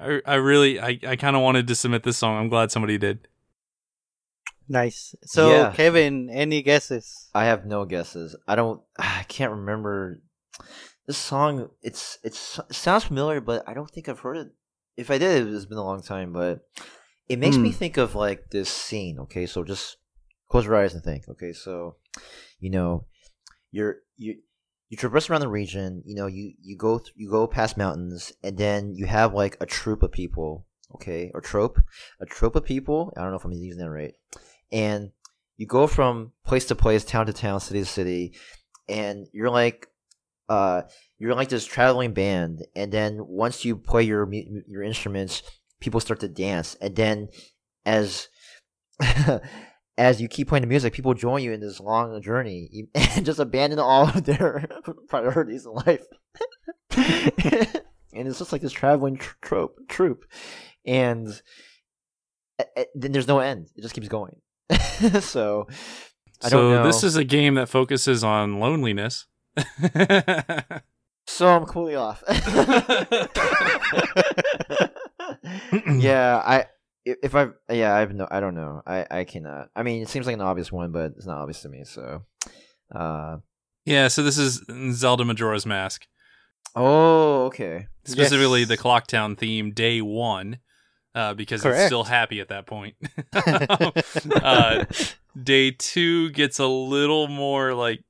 I I really I I kind of wanted to submit this song. I'm glad somebody did. Nice. So, Yeah. Kevin, any guesses? I have no guesses. I don't. I can't remember this song. It's it's it sounds familiar, but I don't think I've heard it. If I did, it's been a long time. But it makes me Hmm. think of like this scene. Okay, so just close your eyes and think. Okay, so you know you're you you traverse around the region. You know you you go th- you go past mountains, and then you have like a troop of people. Okay, or trope, a trope of people. I don't know if I'm using that right. And you go from place to place, town to town, city to city, and you're like, uh, you're like this traveling band. And then once you play your your instruments, people start to dance, and then as as you keep playing the music, people join you in this long journey, and just abandon all of their priorities in life. and it's just like this traveling tr- trope troop, and then there's no end. It just keeps going. so I so don't know. this is a game that focuses on loneliness. so I'm completely off. yeah, I if, I yeah I have no I don't know I I cannot. I mean, it seems like an obvious one, but it's not obvious to me. So, uh, Yeah, so this is Zelda Majora's Mask. oh okay. Specifically Yes. the Clocktown theme day one. Uh, because it's Correct. still happy at that point. uh, day two gets a little more like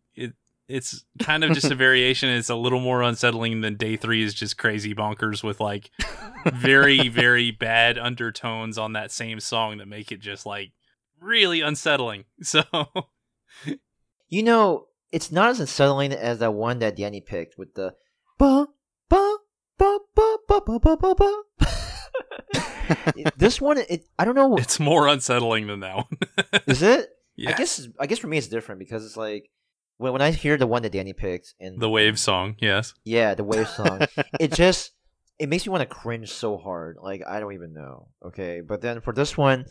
it's kind of just a variation it's a little more unsettling than day three is just crazy bonkers with like very very bad undertones on that same song that make it just like really unsettling so You know, it's not as unsettling as that one that Danny picked with the ba ba ba ba ba ba ba ba ba. this one, it I don't know. it's more unsettling than that one Is it? yeah I guess I guess for me it's different because it's like when when I hear the one that Danny picked and the wave song yes yeah the wave song, it just it makes me want to cringe so hard. Like I don't even know. Okay, but then for this one,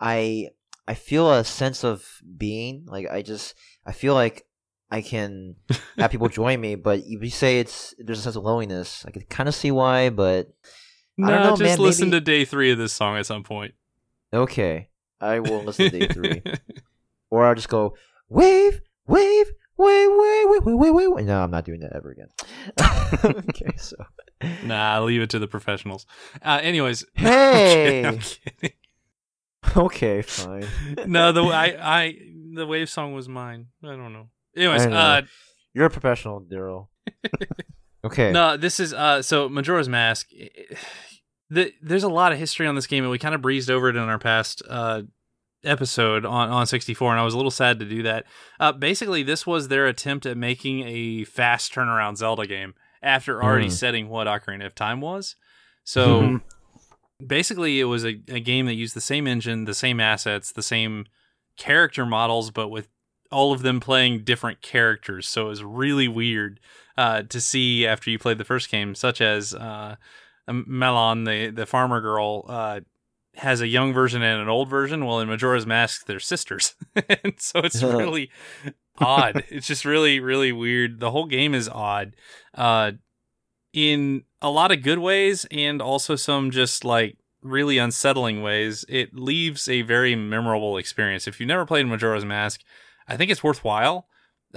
I I feel a sense of being. Like I just I feel like I can have people join me. But if you say it's there's a sense of loneliness, I can kind of see why. But I no don't know, just man, listen maybe- to day three of this song at some point okay, I will listen to day three, or I'll just go wave wave. Wave, wait, wait, wait, wait, wait. No, I'm not doing that ever again. okay, so nah leave it to the professionals uh anyways Hey! I'm kidding. okay, fine. no, the I I the wave song was mine. I don't know. Anyways, I know. uh You're a professional, Daryl. okay. no, this is uh so Majora's Mask. The, there's a lot of history on this game, and we kind of breezed over it in our past uh episode on on 64, and I was a little sad to do that. Uh, basically, this was their attempt at making a fast turnaround Zelda game after already Mm. setting what Ocarina of Time was. So Mhm. basically it was a, a game that used the same engine the same assets the same character models but with all of them playing different characters so it was really weird uh, to see after you played the first game such as uh, Malon the, the farmer girl uh, has a young version and an old version well in majora's mask they're sisters and so it's really odd it's just really really weird the whole game is odd uh, in a lot of good ways and also some just like really unsettling ways, it leaves a very memorable experience. If you've never played Majora's Mask, I think it's worthwhile.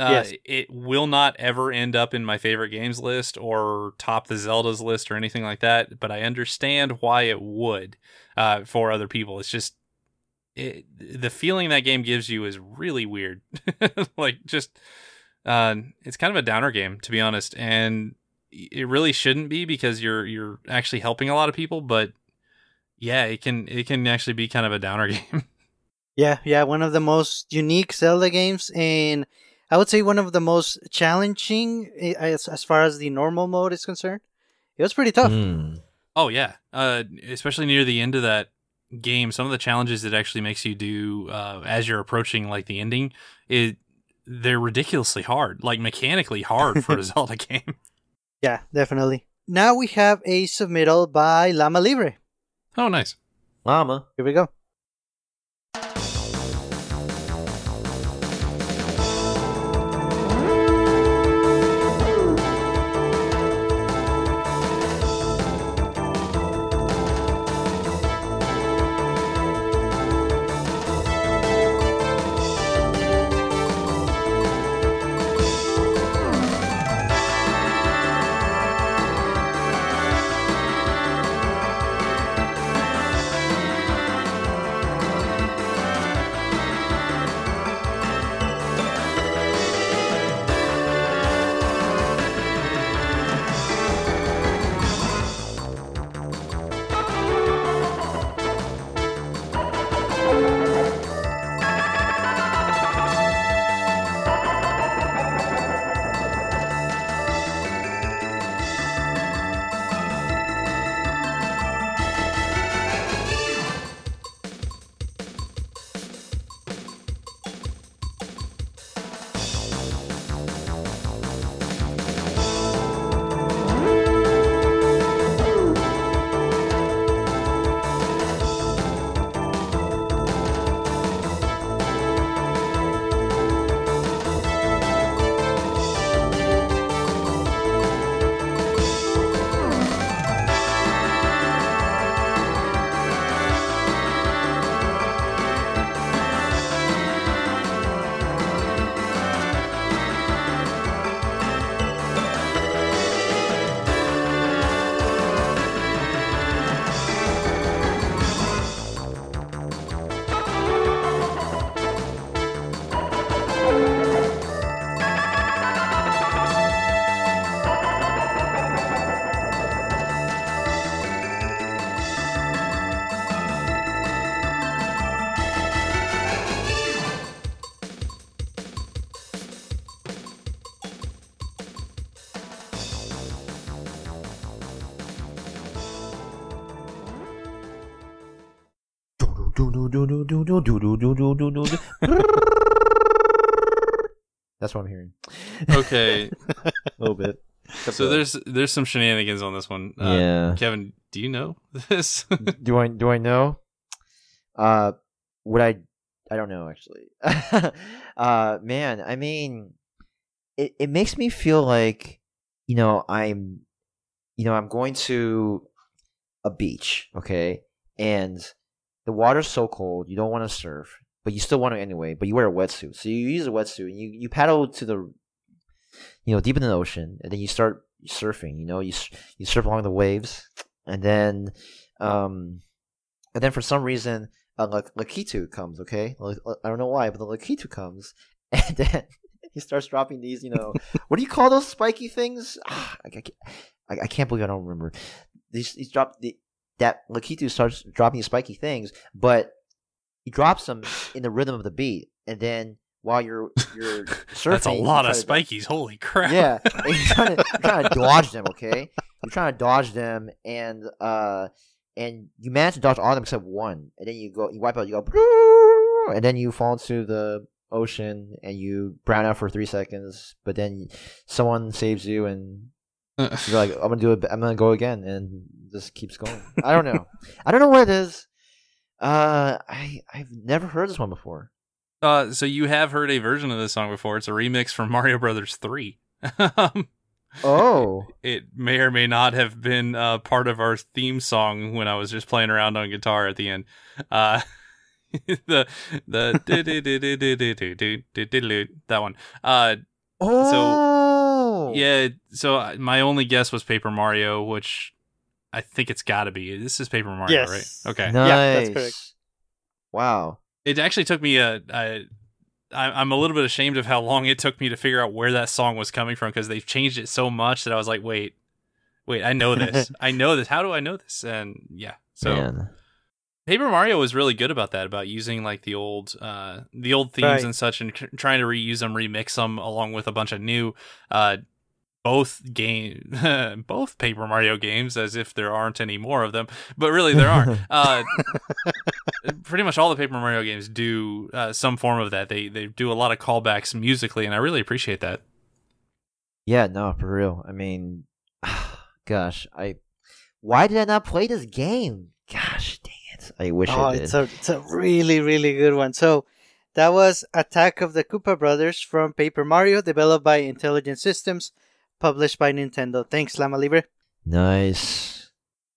Uh, Yes. It will not ever end up in my favorite games list or top the Zelda's list or anything like that, but I understand why it would uh, for other people. It's just it, the feeling that game gives you is really weird. like just uh, it's kind of a downer game to be honest, and it really shouldn't be because you're you're actually helping a lot of people, but yeah, it can it can actually be kind of a downer game. Yeah, yeah, one of the most unique Zelda games, and I would say one of the most challenging eh, as, as far as the normal mode is concerned. It was pretty tough. Hmm. oh yeah, uh, especially near the end of that game, some of the challenges it actually makes you do uh, as you're approaching like the ending, it they're ridiculously hard, like mechanically hard for a Zelda game. Yeah, definitely. Now we have a submittal by Lama Libre. Oh, nice. Llama. Here we go. That's what I'm hearing. Okay, A little bit. so there's there's some shenanigans on this one. Uh, yeah. Kevin, do you know this? do I do I know? Uh, would I? I don't know actually. uh man, I mean it it makes me feel like you know, I'm you know, I'm going to a beach, okay? And the water's so cold, you don't want to surf, but you still want to anyway, but you wear a wetsuit. So you use a wetsuit and you, you paddle to the you know, deep in the ocean and then you start surfing, you know, you you surf along the waves and then um and then for some reason uh, Lak- Lakitu comes, okay? I don't know why, but the Lakitu comes and then he starts dropping these, you know, what do you call those spiky things? Ah, I, I, can't- I, I can't believe I don't remember. These he's dropped the that Lakitu starts dropping these spiky things, but he drops them in the rhythm of the beat, and then while you're you're surfing, That's a lot of to- spikies. Holy crap! yeah, and you're trying, to, you're trying to dodge them. Okay, you're trying to dodge them, and uh, and you manage to dodge all of them except one, and then you go, you wipe out, you go, and then you fall into the ocean, and you brown out for three seconds, but then someone saves you, and you're like, I'm gonna do it, I'm gonna go again, and just keeps going. I don't know, I don't know what it is. Uh, I I've never heard this one before. Uh, so you have heard a version of this song before. It's a remix from Mario Brothers Three. Um, Oh, it may or may not have been uh, part of our theme song when I was just playing around on guitar at the end. Uh, the the that one. Uh, oh, yeah. So my only guess was Paper Mario, which I think it's got to be. This is Paper Mario, Yes. right? Okay. Nice. Yeah, that's correct. Wow. It actually took me a. a I, I'm a little bit ashamed of how long it took me to figure out where that song was coming from because they've changed it so much that I was like, wait, wait, I know this. I know this. How do I know this? And yeah, so Man. Paper Mario was really good about that, about using like the old, uh, the old themes Right. and such, and c- trying to reuse them, remix them, along with a bunch of new, uh, both game, both Paper Mario games, as if there aren't any more of them, but really there aren't. uh, pretty much all the Paper Mario games do uh, some form of that. They they do a lot of callbacks musically, and I really appreciate that. Yeah, no, for real. I mean, gosh, I why did I not play this game? Gosh, dang it! I wish Oh, I did. it's a it's a really really good one. So that was Attack of the Koopa Brothers from Paper Mario, developed by Intelligent Systems, published by Nintendo. Thanks, Lama Libre. Nice.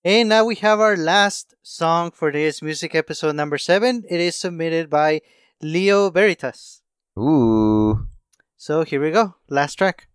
And now we have our last song for this music episode number seven. It is submitted by Leo Veritas. Ooh. So here we go. Last track.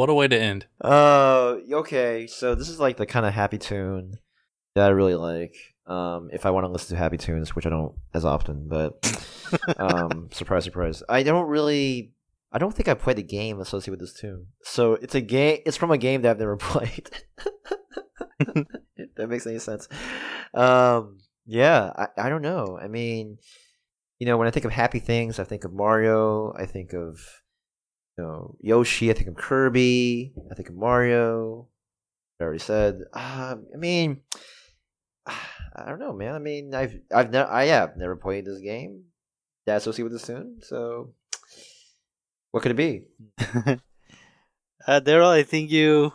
What a way to end. Uh, okay. So this is like the kind of happy tune that I really like. Um, if I want to listen to happy tunes, which I don't as often, but um, surprise, surprise, I don't really. I don't think I played a game associated with this tune. So it's a game. It's from a game that I've never played. if that makes any sense. Um, yeah, I, I don't know. I mean, you know, when I think of happy things, I think of Mario. I think of you know Yoshi. I think of Kirby. I think of Mario. I already said. Um, I mean, I don't know, man. I mean, I've I've never I have never played this game. That's associated with this tune. So, what could it be? uh, Daryl, I think you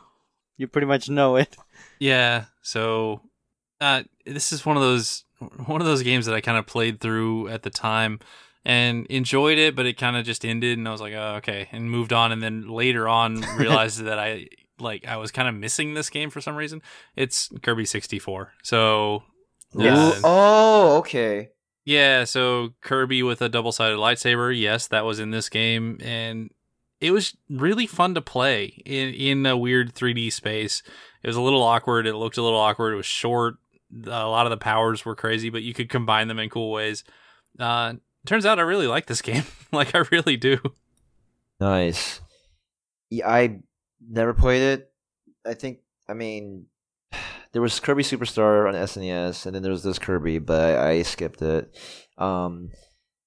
you pretty much know it. Yeah. So, uh, this is one of those one of those games that I kind of played through at the time and enjoyed it, but it kind of just ended, and I was like, oh, okay, and moved on. And then later on, realized that I like I was kind of missing this game for some reason. It's Kirby sixty four. So yeah. Oh, okay. yeah, so Kirby with a double sided lightsaber, yes, that was in this game, and it was really fun to play in in a weird 3D space. It was a little awkward. It looked a little awkward. It was short. A lot of the powers were crazy, but you could combine them in cool ways. Uh, turns out I really like this game. like I really do. Nice. Yeah, I never played it. I think. I mean, there was Kirby Superstar on SNES, and then there was this Kirby, but I, I skipped it. Um,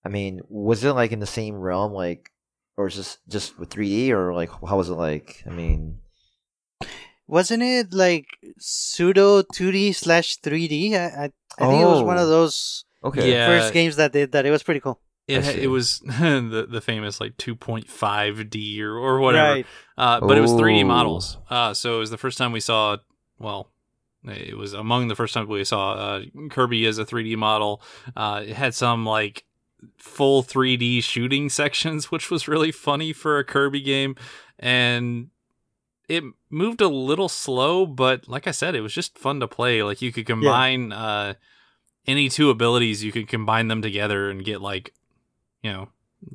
I mean, was it like in the same realm, like, or is this just with 3D, or like how was it like? I mean, Wasn't it like pseudo 2D slash 3D? I, I, I think it was one of Oh. those okay, Yeah. first games that did that. It was pretty cool. It, I ha- see. it was the the famous like 2.5D or or whatever. Right. Uh, but it was 3D models. Uh, so it was the first time we saw, well, it was among the first times we saw uh, Kirby as a 3D model. Uh, it had some like full 3D shooting sections, which was really funny for a Kirby game. And it moved a little slow, but like I said, it was just fun to play. Like you could combine uh, any two abilities, you could combine them together and get like, you know,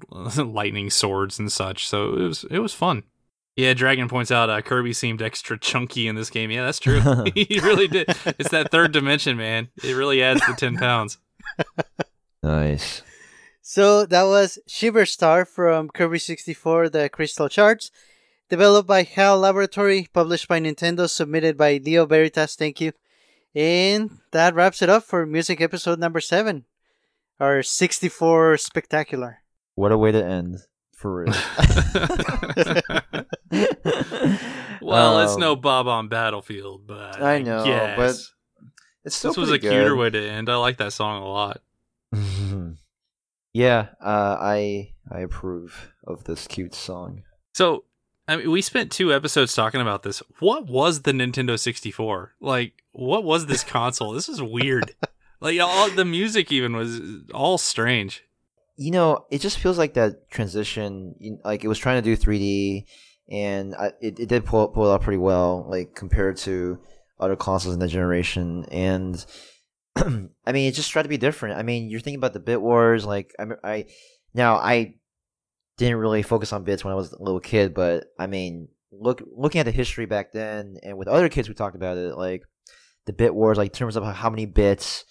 lightning swords and such. So it was it was fun. Yeah, Dragon points out uh, Kirby seemed extra chunky in this game. Yeah, that's true. he really did. It's that third dimension, man. It really adds the ten pounds. nice. So that was Shiver Star from Kirby 64, the Crystal Shards, Developed by HAL Laboratory, published by Nintendo, submitted by Leo Veritas. Thank you. And that wraps it up for music episode number 7. Our 64 spectacular. What a way to end, for real. well, it's Um, no Bob-omb Battlefield, but I know, guess. but It's still this was a pretty cuter way to end. I like that song a lot. yeah, uh, I I approve of this cute song. So, I mean, we spent two episodes talking about this. What was the Nintendo 64? Like, what was this console? This is weird. like, all the music even was all strange. you know, it just feels like that transition. Like it was trying to do 3D, and I, it it did pull pull it off pretty well, like compared to other consoles in the generation. And I mean, it just tried to be different. I mean, you're thinking about the Bit Wars. Like I, I now I didn't really focus on bits when I was a little kid, but I mean, look looking at the history back then, and with other kids we talked about it, like the Bit Wars, like in terms of how many bits,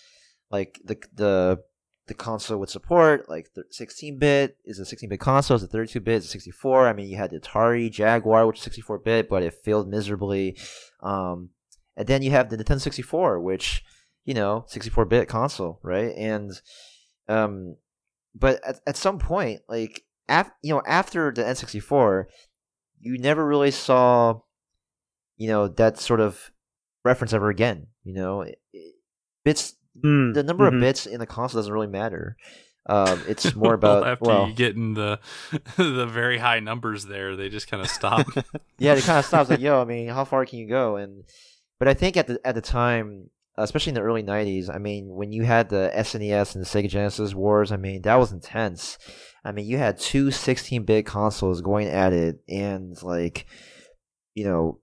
like the the the console would support like 16 bit is a 16 bit console? Is a 32 bit? Is a 64 i mean you had the atari jaguar which is 64 bit but it failed miserably. Um and then you have the nintendo 64 which you know 64 bit console right? And um but at, at some point like af- you know after the n64 you never really saw you know that sort of reference ever again you know it, it, bits Hmm. the number Mhm. of bits in the console doesn't really matter. Um, it's more Well, about after well, you get in the the very high numbers there, they just kind of stop. yeah, it kind of stops like, yo, I mean, how far can you go? And but I think at the at the time, especially in the early '90s, I mean, when you had the SNES and the Sega Genesis wars, I mean, that was intense. I mean, you had two 16-bit consoles going at it, and like, you know,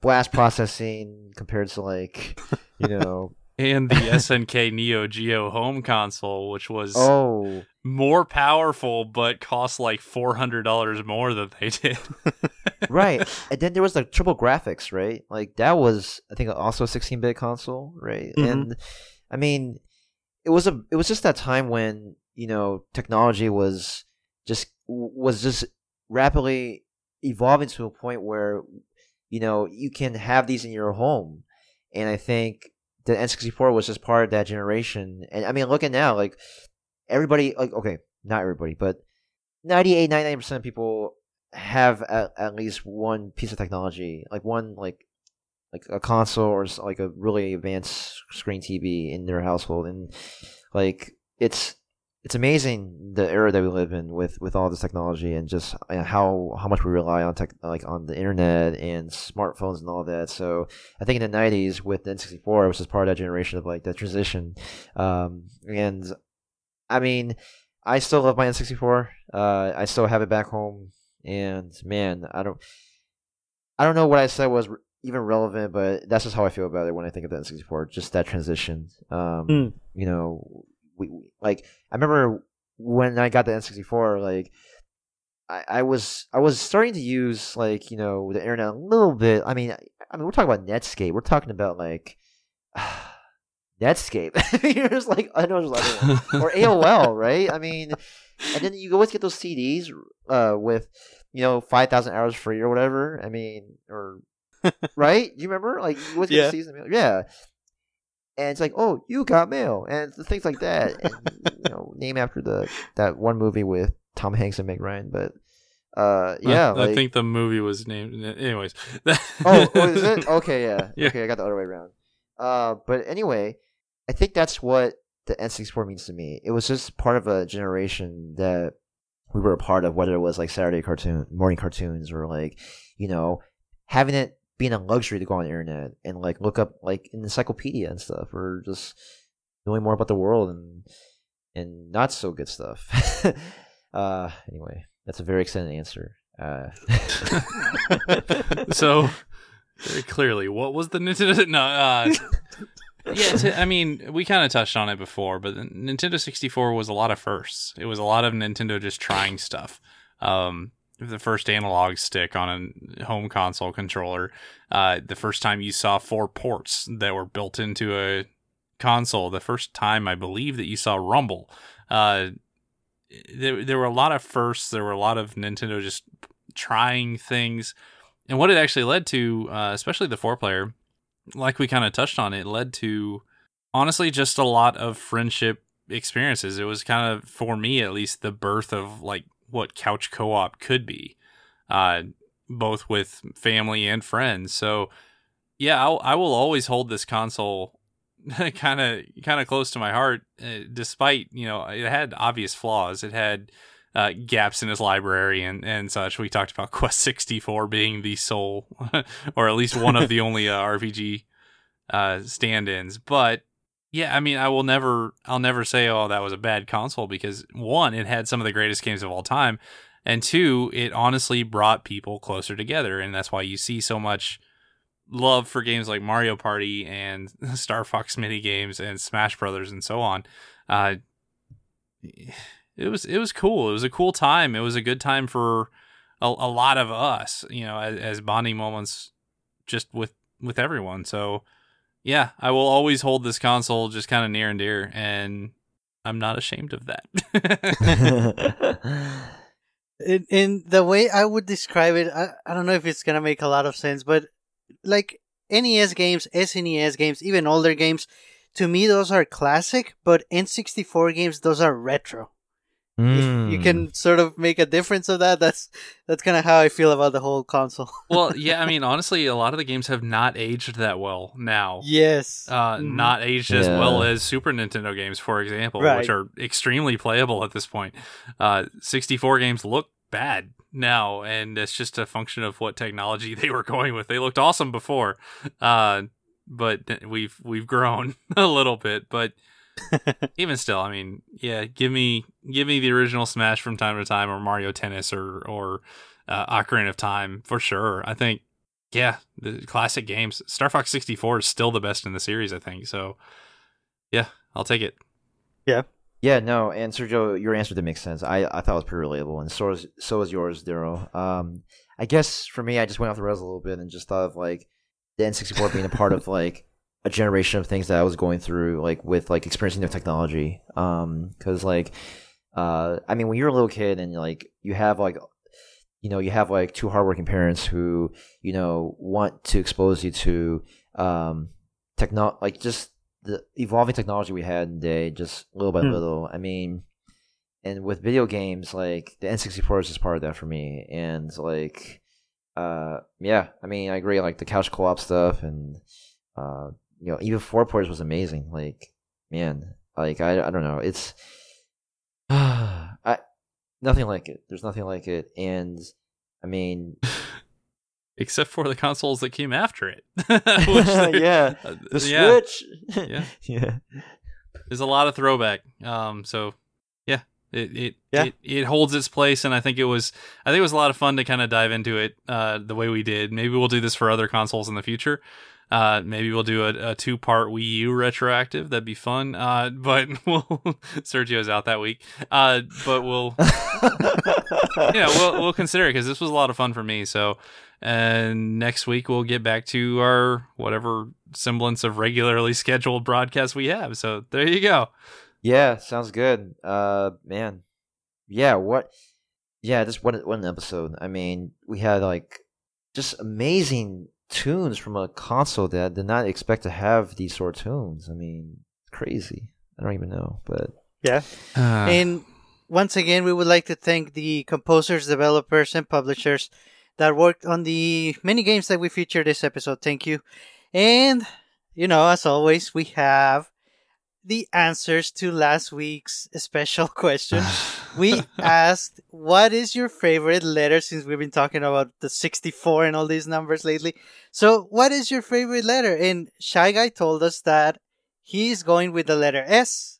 blast processing compared to like, you know, and the SNK Neo Geo home console, which was oh. more powerful but cost like four hundred dollars more than they did. right. And then there was like TurboGrafx, right? Like that was I think also a 16-bit console, right? Mhm. And I mean, it was a it was just that time when you know technology was just was just rapidly evolving to a point where you know you can have these in your home, and I think the N64 was just part of that generation. And I mean, look at now, like everybody, like okay, not everybody, but 98, 99 percent of people have at, at least one piece of technology, like one like like a console or like a really advanced screen TV in their household, and like it's it's amazing the era that we live in with with all this technology and just uh, how how much we rely on tech like on the internet and smartphones and all that. So I think in the '90s with the N64, it was just part of that generation of like the transition, um, and I mean. I still love my N64. Uh, I still have it back home, and man, I don't, I don't know what I said was even relevant, but that's just how I feel about it when I think of the N64. Just that transition. Um, Mm. You know, we, we like I remember when I got the N64, like. I, I was I was starting to use like you know the internet a little bit. I mean I, I mean we're talking about Netscape. We're talking about like Netscape. There's like I know there's or AOL, right? I mean, and then you always get those CDs uh, with you know five thousand hours free or whatever. I mean, or right? You remember? Like you always get Yeah. the CDs in the mail. Yeah. And it's like, oh, you got mail, and things like that, and you know, name after the that one movie with Tom Hanks and Meg Ryan. But uh, yeah, I, like, think the movie was named. Anyways. oh, oh, is it? Okay, yeah. Yeah. Okay, I got the other way around. Uh, but anyway, I think that's what the N64 means to me. It was just part of a generation that we were a part of, whether it was like Saturday cartoon, morning cartoons, or like, you know, having it being a luxury to go on the internet and like look up like an encyclopedia and stuff, or just knowing more about the world and and not so good stuff. uh, anyway, that's a very extended answer. Uh, so very clearly, what was the Nintendo? No, uh, yeah. t- I mean, we kind of touched on it before, but the Nintendo 64 was a lot of firsts. It was a lot of Nintendo just trying stuff. Um, the first analog stick on a home console controller. Uh, the first time you saw four ports that were built into a console. The first time I believe that you saw Rumble. Uh, there, there were a lot of firsts. There were a lot of Nintendo just trying things and what it actually led to, uh, especially the four player, like we kind of touched on, it led to honestly just a lot of friendship experiences. It was kind of, for me at least, the birth of like what couch co op could be, uh, both with family and friends. So, yeah, I'll, I will always hold this console kind of kind of close to my heart, uh, despite you know it had obvious flaws. It had uh, gaps in his library and, and such. We talked about Quest 64 being the sole, or at least one of the only uh, RPG uh, stand-ins. But yeah, I mean, I will never, I'll never say, oh, that was a bad console because one, it had some of the greatest games of all time, and two, it honestly brought people closer together, and that's why you see so much love for games like Mario Party and Star Fox mini games and Smash Brothers and so on. Uh, it was it was cool. It was a cool time. It was a good time for a, a lot of us, you know, as, as bonding moments, just with with everyone. So yeah, I will always hold this console just kind of near and dear, and I'm not ashamed of that. in, in the way I would describe it, I, I don't know if it's gonna make a lot of sense, but like NES games, SNES games, even older games, to me those are classic, but N64 games those are retro. If you Mm. can sort of make a difference of that, that's that's kind of how I feel about the whole console. well, yeah, I mean, honestly, a lot of the games have not aged that well now. yes, uh, Mhm. not aged as well as Super Nintendo games, for example, Right. which are extremely playable at this point. Uh, 64 games look bad now, and it's just a function of what technology they were going with. They looked awesome before, uh, but we've we've grown a little bit. But even still, I mean, yeah, give me give me the original Smash from time to time, or Mario Tennis, or or uh, Ocarina of Time for sure. I think yeah, the classic games. Star Fox 64 is still the best in the series, I think. So, yeah, I'll take it. Yeah, Yeah, no, and Sergio, your answer did make sense. I, I thought it was pretty relatable, and so is so is yours, Daryl. Um, I guess for me, I just went off the rails a little bit and just thought of like the N64 being a part of like a generation of things that I was going through, like with like experiencing new technology. Um, because like, uh, I mean, when you're a little kid and like you have like, you know, you have like two hardworking parents who you know want to expose you to um, techno, like just the evolving technology we had in the day, just little by Hmm. little. I mean, and with video games, like the N64 is just part of that for me, and like, uh, yeah, I mean, I agree. Like the couch co-op stuff, and uh, you know, even four players was amazing. Like, man, like I, I don't know, it's, I, nothing like it. There's nothing like it, and I mean, Except for the consoles that came after it. They- yeah, uh, the yeah, Switch, Yeah. yeah. there's a lot of throwback. Um, so yeah, it it, Yeah. it it holds its place, and I think it was I think it was a lot of fun to kind of dive into it uh, the way we did. Maybe we'll do this for other consoles in the future. Uh, maybe we'll do a, a two part Wii U retroactive. That'd be fun. Uh, but we'll Sergio's out that week. Uh, but we'll yeah, we'll we'll consider it because this was a lot of fun for me. So, and next week we'll get back to our whatever semblance of regularly scheduled broadcast we have. So there you go. Yeah, sounds good. Uh, man, yeah. What? Yeah, just one What an episode. I mean, we had like just amazing tunes from a console that I did not expect to have these sort of tunes. I mean, crazy. I don't even know, but Yeah. Uh, and once again, we would like to thank the composers, developers, and publishers that worked on the many games that we featured this episode. Thank you. And, you know, as always, we have the answers to last week's special question. we asked, what is your favorite letter since we've been talking about the 64 and all these numbers lately? So, what is your favorite letter? And Shy Guy told us that he's going with the letter S.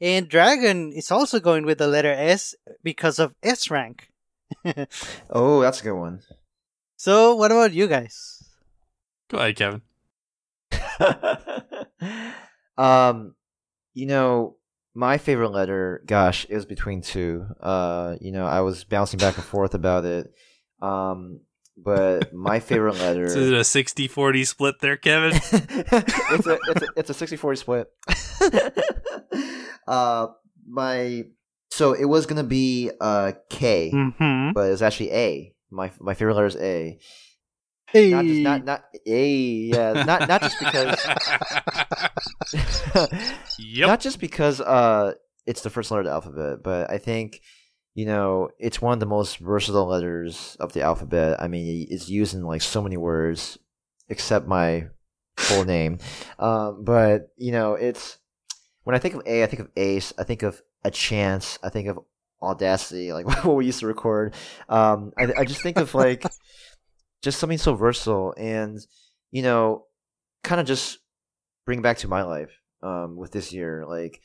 And Dragon is also going with the letter S because of S rank. oh, that's a good one. So, what about you guys? go ahead, Kevin. um, you know, my favorite letter, gosh, it was between two. Uh, you know, I was bouncing back and forth about it. Um, but my favorite letter. So is it a 60 40 split there, Kevin? it's a it's a it's a 60-40 split. uh, my so it was gonna be uh K, Mm-hmm. but it's actually A. My my favorite letter is A. Hey. Not just not not A. Yeah, not not just because. Yep. Not just because uh, it's the first letter of the alphabet, but I think you know it's one of the most versatile letters of the alphabet. I mean, it's used in like so many words, except my full name. Um, but you know, it's when I think of A, I think of Ace. I think of a chance. I think of Audacity, like what we used to record. Um, I, I just think of like just something so versatile, and you know, kind of just bring back to my life um, with this year, like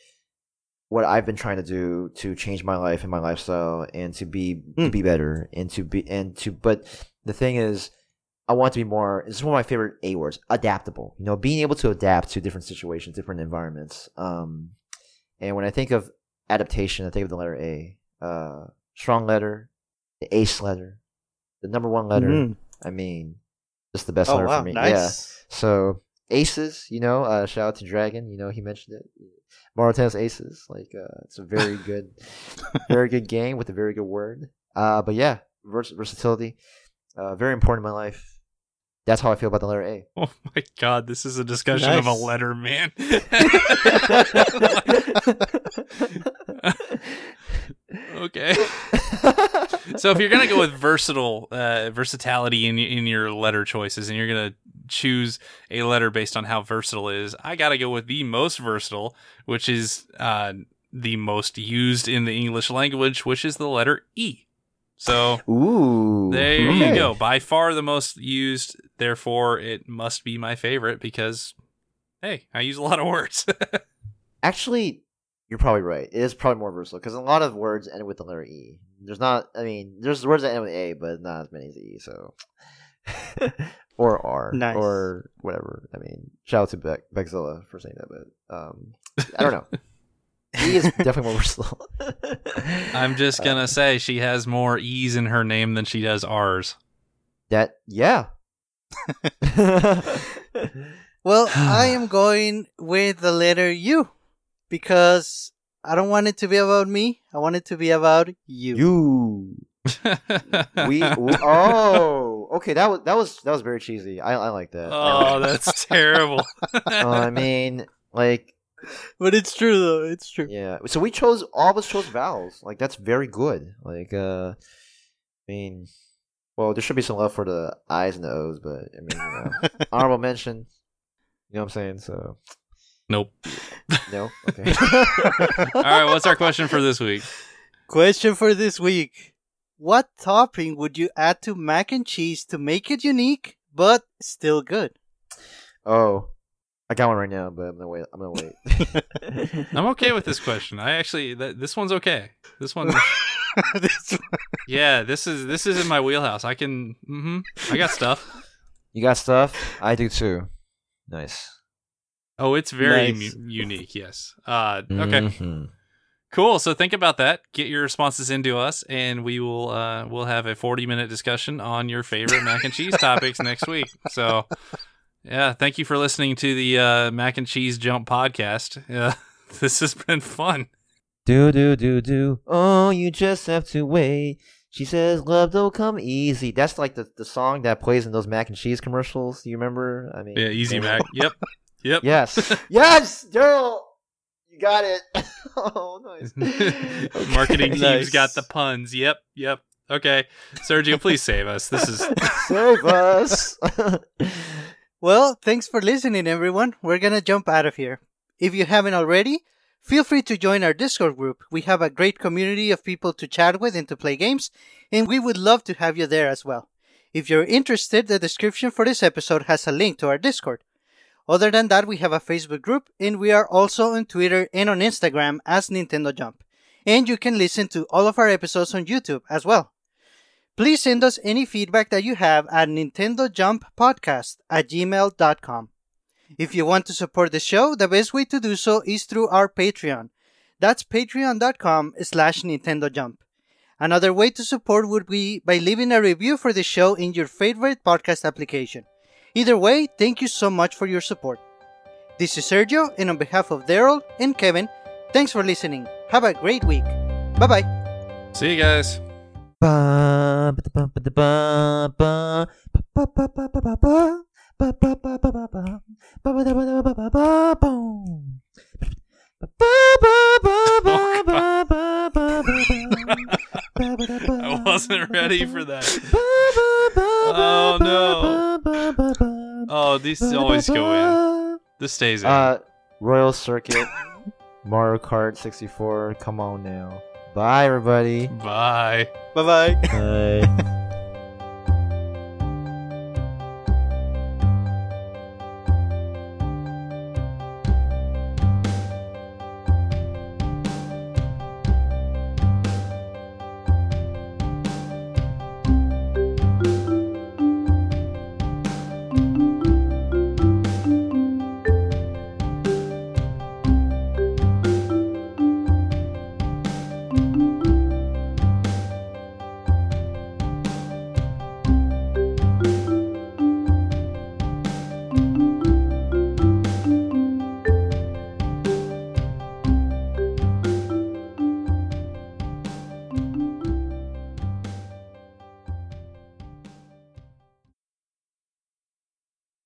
what I've been trying to do to change my life and my lifestyle, and to be to Mm. be better, and to be and to. But the thing is, I want to be more. This is one of my favorite A words: adaptable. You know, being able to adapt to different situations, different environments. Um, and when I think of adaptation, I think of the letter A. Uh, strong letter, the ace letter, the number one letter. Mhm. I mean, just the best Oh, letter wow. for me. Yeah. So aces, you know, uh, shout out to Dragon. You know, he mentioned it. Mario Tennis Aces, like uh, it's a very good, very good game with a very good word. Uh, but yeah, vers- versatility, uh, very important in my life. That's how I feel about the letter A. Oh my god, this is a discussion of a letter, man. okay. So if you're gonna go with versatile uh, versatility in in your letter choices, and you're gonna choose a letter based on how versatile it is, I gotta go with the most versatile, which is uh, the most used in the English language, which is the letter E. So Ooh, there you go. By far the most used. Therefore, it must be my favorite because, hey, I use a lot of words. Actually, you're probably right. It is probably more versatile because a lot of words end with the letter E. There's not. I mean, there's words that end with A, but not as many as E. So, or R, Nice. or whatever. I mean, shout out to Beck, Beckzilla for saying that, but um, I don't know. he is definitely more slow. I'm just gonna say she has more E's in her name than she does R's. that yeah. Well, I am going with the letter U because I don't want it to be about me. I want it to be about you. you. We, we oh okay that was that was that was very cheesy. I I like that. oh, that's terrible. Uh, I mean like But it's true though. It's true. yeah. So we chose all of us chose vowels. Like that's very good. Like uh, I mean, well there should be some love for the I's and the O's, but I mean you know, honorable mention. You know what I'm saying? So nope. no okay. All right, what's our question for this week? Question for this week. What topping would you add to mac and cheese to make it unique but still good? oh, I got one right now, but I'm gonna wait. I'm gonna wait. I'm okay with this question. I actually th- this one's okay. This one, This- yeah, this is this is in my wheelhouse. I can, Mm-hmm, I got stuff. you got stuff? I do too. Nice. Oh, it's very Nice. mu- unique. Yes. Uh, okay. Mhm. Cool. So think about that. Get your responses into us, and we will uh, we'll have a 40 minute discussion on your favorite mac and cheese topics next week. So, yeah, thank you for listening to the uh, Mac and Cheese Jump podcast. Yeah, this has been fun. Do do do do. Oh, you just have to wait. She says, "Love don't come easy." That's like the, the song that plays in those mac and cheese commercials. Do you remember? I mean, Yeah, easy Mac. Yep. Yep. Yes, yes, Daryl, got it. oh, nice. Okay. Marketing team's Nice. got the puns. Yep. Yep. Okay, Sergio, please save us. This is Save us. Well, thanks for listening, everyone. We're gonna jump out of here. If you haven't already, feel free to join our Discord group. We have a great community of people to chat with and to play games, and we would love to have you there as well. If you're interested, the description for this episode has a link to our Discord. Other than that, we have a Facebook group, and we are also on Twitter and on Instagram as Nintendo Jump. And you can listen to all of our episodes on YouTube as well. Please send us any feedback that you have at nintendojumppodcast at gmail.com. If you want to support the show, the best way to do so is through our Patreon. That's patreon.com slash nintendojump. Another way to support would be by leaving a review for the show in your favorite podcast application. Either way, thank you so much for your support. This is Sergio, and on behalf of Daryl and Kevin, thanks for listening. Have a great week. Bye bye. see you guys. Ba, I wasn't ready for that. Oh no! Oh, these always go in. This stays in. Uh, Royal Circuit, Mario Kart 64. Come on now. Bye, everybody. Bye. Bye-bye. Bye.